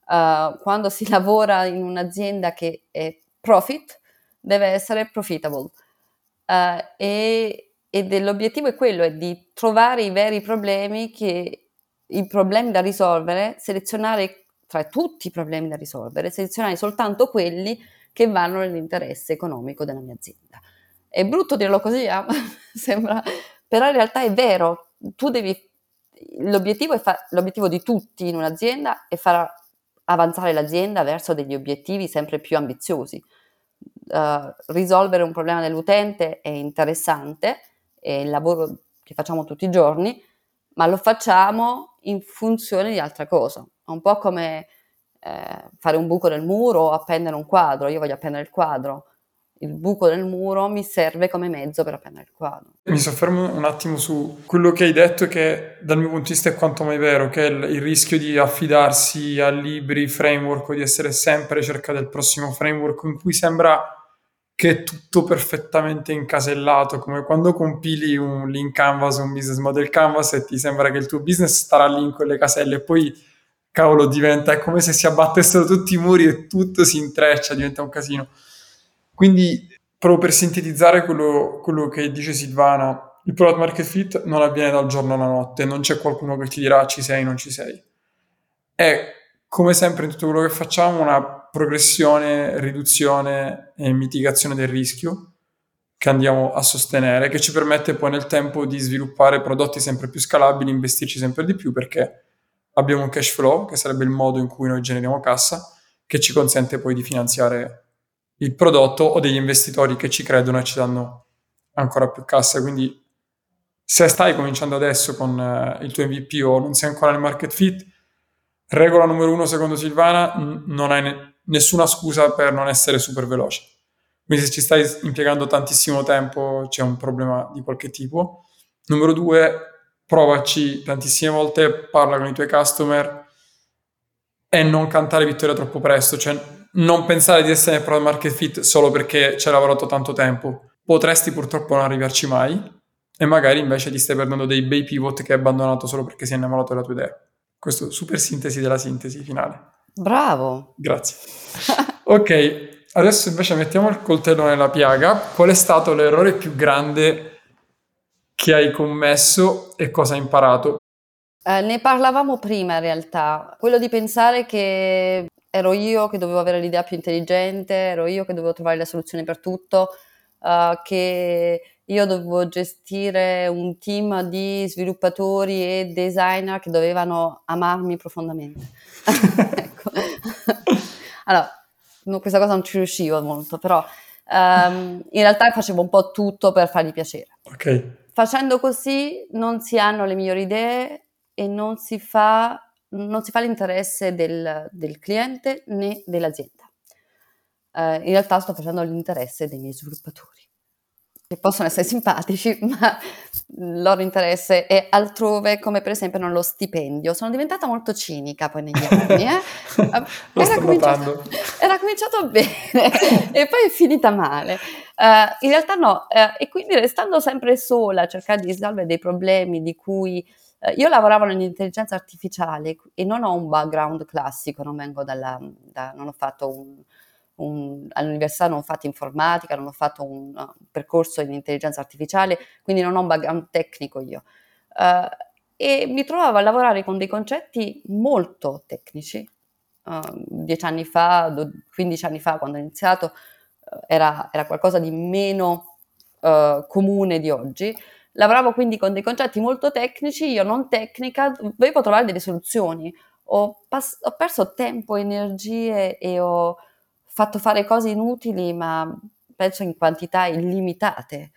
Uh, eh, quando si lavora in un'azienda che è profit, deve essere profitable. Uh, e, e l'obiettivo è quello, è di trovare i veri problemi, che, i problemi da risolvere, selezionare tra tutti i problemi da risolvere, selezionare soltanto quelli che vanno nell'interesse economico della mia azienda. È brutto dirlo così, eh? Sembra, però in realtà è vero. Tu devi, l'obiettivo, fa, l'obiettivo di tutti in un'azienda è far avanzare l'azienda verso degli obiettivi sempre più ambiziosi. Uh, risolvere un problema dell'utente è interessante, è il lavoro che facciamo tutti i giorni, ma lo facciamo in funzione di altra cosa. È un po' come eh, fare un buco nel muro o appendere un quadro. Io voglio appendere il quadro, il buco del muro mi serve come mezzo per appendere il quadro. Mi soffermo un attimo su quello che hai detto che dal mio punto di vista è quanto mai vero, che è il, il rischio di affidarsi a libri, framework o di essere sempre cerca del prossimo framework in cui sembra che è tutto perfettamente incasellato, come quando compili un link canvas un business model canvas e ti sembra che il tuo business starà lì in quelle caselle e poi cavolo diventa, è come se si abbattessero tutti i muri e tutto si intreccia, diventa un casino. Quindi, proprio per sintetizzare quello, quello che dice Silvana, il product market fit non avviene dal giorno alla notte, non c'è qualcuno che ti dirà ci sei, non ci sei. È come sempre in tutto quello che facciamo una progressione, riduzione e mitigazione del rischio che andiamo a sostenere, che ci permette poi nel tempo di sviluppare prodotti sempre più scalabili, investirci sempre di più perché abbiamo un cash flow, che sarebbe il modo in cui noi generiamo cassa, che ci consente poi di finanziare il prodotto o degli investitori che ci credono e ci danno ancora più cassa. Quindi se stai cominciando adesso con eh, il tuo MVP o non sei ancora nel market fit, Regola numero uno, secondo Silvana, non hai ne- nessuna scusa per non essere super veloce. Quindi se ci stai impiegando tantissimo tempo c'è un problema di qualche tipo. Numero due, provaci tantissime volte, parla con i tuoi customer e non cantare vittoria troppo presto, cioè non pensare di essere product market fit solo perché ci hai lavorato tanto tempo. Potresti purtroppo non arrivarci mai e magari invece ti stai perdendo dei bei pivot che hai abbandonato solo perché sei innamorato della tua idea. Questo super sintesi della sintesi finale. Bravo. Grazie. ok, adesso invece mettiamo il coltello nella piaga. Qual è stato l'errore più grande che hai commesso e cosa hai imparato? Eh, ne parlavamo prima in realtà, quello di pensare che ero io che dovevo avere l'idea più intelligente, ero io che dovevo trovare le soluzioni per tutto, uh, che io dovevo gestire un team di sviluppatori e designer che dovevano amarmi profondamente. allora, no, questa cosa non ci riuscivo molto, però um, in realtà facevo un po' tutto per fargli piacere. Ok. Facendo così non si hanno le migliori idee e non si fa, non si fa l'interesse del, del cliente né dell'azienda. Uh, in realtà sto facendo l'interesse dei miei sviluppatori che possono essere simpatici, ma il loro interesse è altrove, come per esempio nello stipendio. Sono diventata molto cinica poi negli anni. Eh? era, cominciato, era, cominciato, bene e poi è finita male. Uh, in realtà no, uh, e quindi restando sempre sola a cercare di risolvere dei problemi di cui uh, io lavoravo nell'intelligenza artificiale e non ho un background classico, non vengo dalla, da, non ho fatto un un, all'università non ho fatto informatica, non ho fatto un, uh, percorso in intelligenza artificiale, quindi non ho un background tecnico io. Uh, e mi trovavo a lavorare con dei concetti molto tecnici. Uh, dieci anni fa, 15 anni fa, quando ho iniziato, uh, era, era, qualcosa di meno comune di oggi. Lavoravo quindi con dei concetti molto tecnici, io non tecnica, dovevo trovare delle soluzioni. Ho, pass- ho perso tempo, energie e ho, fatto fare cose inutili, ma penso in quantità illimitate,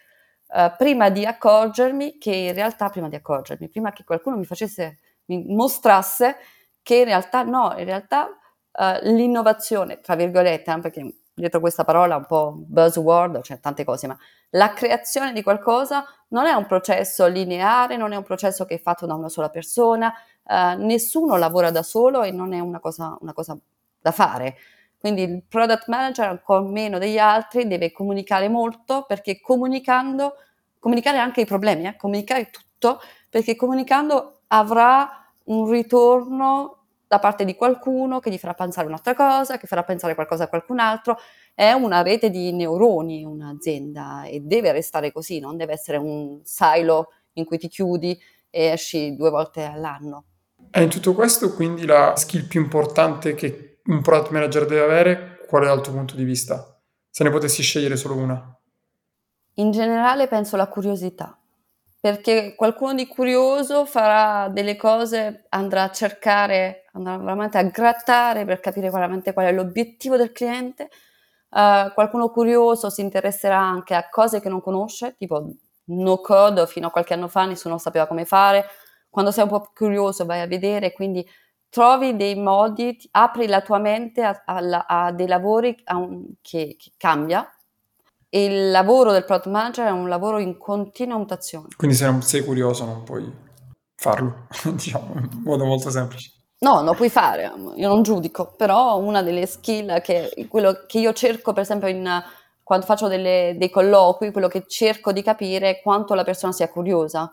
uh, prima di accorgermi che in realtà, prima di accorgermi, prima che qualcuno mi facesse, mi mostrasse che in realtà no, in realtà uh, l'innovazione, tra virgolette, eh, perché dietro questa parola un po' buzzword, c'è cioè tante cose, ma la creazione di qualcosa non è un processo lineare, non è un processo che è fatto da una sola persona, uh, nessuno lavora da solo e non è una cosa, una cosa da fare. Quindi il product manager, ancora meno degli altri, deve comunicare molto perché comunicando, comunicare anche i problemi, eh, comunicare tutto, perché comunicando avrà un ritorno da parte di qualcuno che gli farà pensare un'altra cosa, che farà pensare qualcosa a qualcun altro. È una rete di neuroni un'azienda e deve restare così, non deve essere un silo in cui ti chiudi e esci due volte all'anno. E in tutto questo quindi la skill più importante che un product manager deve avere, qual è dal tuo punto di vista? Se ne potessi scegliere solo una. In generale penso la curiosità, perché qualcuno di curioso farà delle cose, andrà a cercare, andrà veramente a grattare per capire veramente qual è l'obiettivo del cliente. Uh, qualcuno curioso si interesserà anche a cose che non conosce, tipo no code, fino a qualche anno fa nessuno sapeva come fare. Quando sei un po' curioso vai a vedere, quindi trovi dei modi, apri la tua mente a, a, a dei lavori a un, che, che, cambia. E il lavoro del product manager è un lavoro in continua mutazione. Quindi se non sei curioso non puoi farlo, diciamo, in modo molto semplice. No, lo puoi fare, io non giudico, però una delle skill che, quello che io cerco per esempio in, quando faccio delle, dei colloqui, quello che cerco di capire è quanto la persona sia curiosa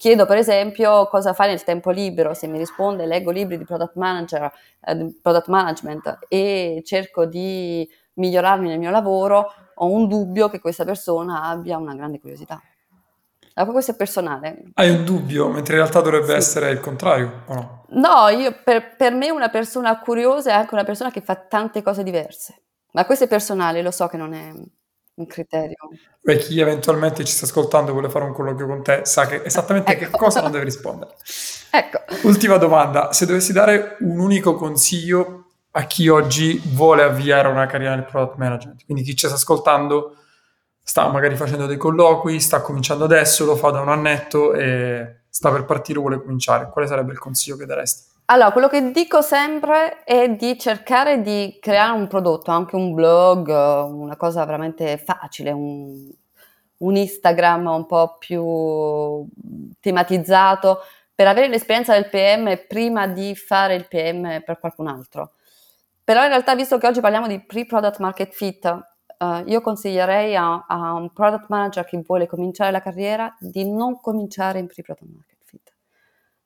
Chiedo per esempio cosa fai nel tempo libero, se mi risponde leggo libri di product, manager, eh, product management e cerco di migliorarmi nel mio lavoro, ho un dubbio che questa persona abbia una grande curiosità. Allora, questo è personale. Hai un dubbio, mentre in realtà dovrebbe sì. essere il contrario, o no? No, io, per, per me una persona curiosa è anche una persona che fa tante cose diverse. Ma questo è personale, lo so che non è un criterio. Beh, chi eventualmente ci sta ascoltando e vuole fare un colloquio con te sa che esattamente ecco. che cosa non deve rispondere. ecco. Ultima domanda, se dovessi dare un unico consiglio a chi oggi vuole avviare una carriera nel product management, quindi chi ci sta ascoltando sta magari facendo dei colloqui, sta cominciando adesso, lo fa da un annetto e sta per partire o vuole cominciare, quale sarebbe il consiglio che daresti? Allora, quello che dico sempre è di cercare di creare un prodotto, anche un blog, una cosa veramente facile, un, un Instagram un po' più tematizzato per avere l'esperienza del PM prima di fare il PM per qualcun altro. Però in realtà, visto che oggi parliamo di pre-product market fit, uh, io consiglierei a, a, un product manager che vuole cominciare la carriera di non cominciare in pre-product market fit,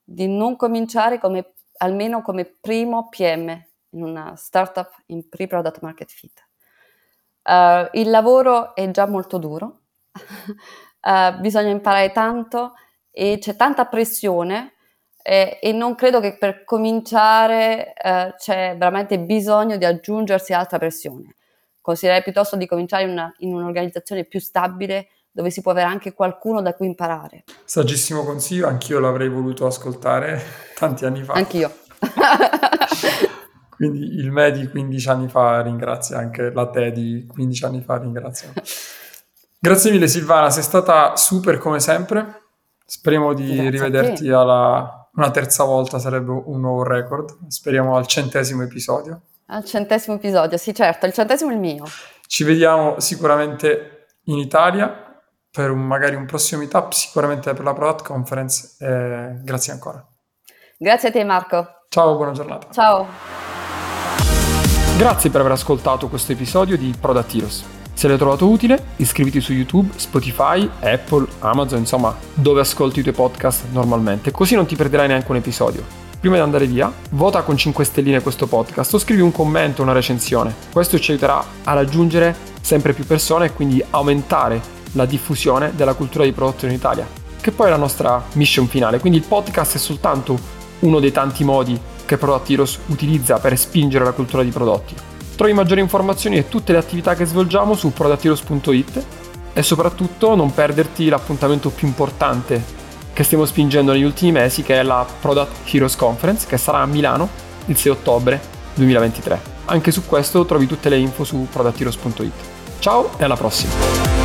di non cominciare come almeno come primo PM in una startup in pre-product market fit. Uh, il lavoro è già molto duro, uh, bisogna imparare tanto e c'è tanta pressione eh, e non credo che per cominciare uh, c'è veramente bisogno di aggiungersi altra pressione. Consiglierei piuttosto di cominciare in, una, in un'organizzazione più stabile dove si può avere anche qualcuno da cui imparare. Saggissimo consiglio, anch'io l'avrei voluto ascoltare tanti anni fa. Anch'io. Quindi il me di 15 anni fa ringrazia, anche la te di 15 anni fa ringrazia. Grazie mille Silvana, sei stata super come sempre. Speriamo di Grazie rivederti alla una terza volta, sarebbe un nuovo record. Speriamo al centesimo episodio. Al centesimo episodio, sì certo, il centesimo è il mio. Ci vediamo sicuramente in Italia per un, magari un prossimo meetup, sicuramente per la Product Conference. Eh, grazie ancora. Grazie a te Marco. Ciao, buona giornata. Ciao. Grazie per aver ascoltato questo episodio di Product Heroes. Se l'hai trovato utile, iscriviti su YouTube, Spotify, Apple, Amazon, insomma, dove ascolti i tuoi podcast normalmente, così non ti perderai neanche un episodio. Prima di andare via, vota con 5 stelline questo podcast o scrivi un commento, una recensione. Questo ci aiuterà a raggiungere sempre più persone e quindi aumentare la diffusione della cultura di prodotto in Italia, che poi è la nostra mission finale. Quindi il podcast è soltanto uno dei tanti modi che Product Heroes utilizza per spingere la cultura di prodotti. Trovi maggiori informazioni e tutte le attività che svolgiamo su productheroes.it e soprattutto non perderti l'appuntamento più importante che stiamo spingendo negli ultimi mesi, che è la Product Heroes Conference, che sarà a Milano il 6 ottobre 2023. Anche su questo trovi tutte le info su productheroes.it. Ciao e alla prossima!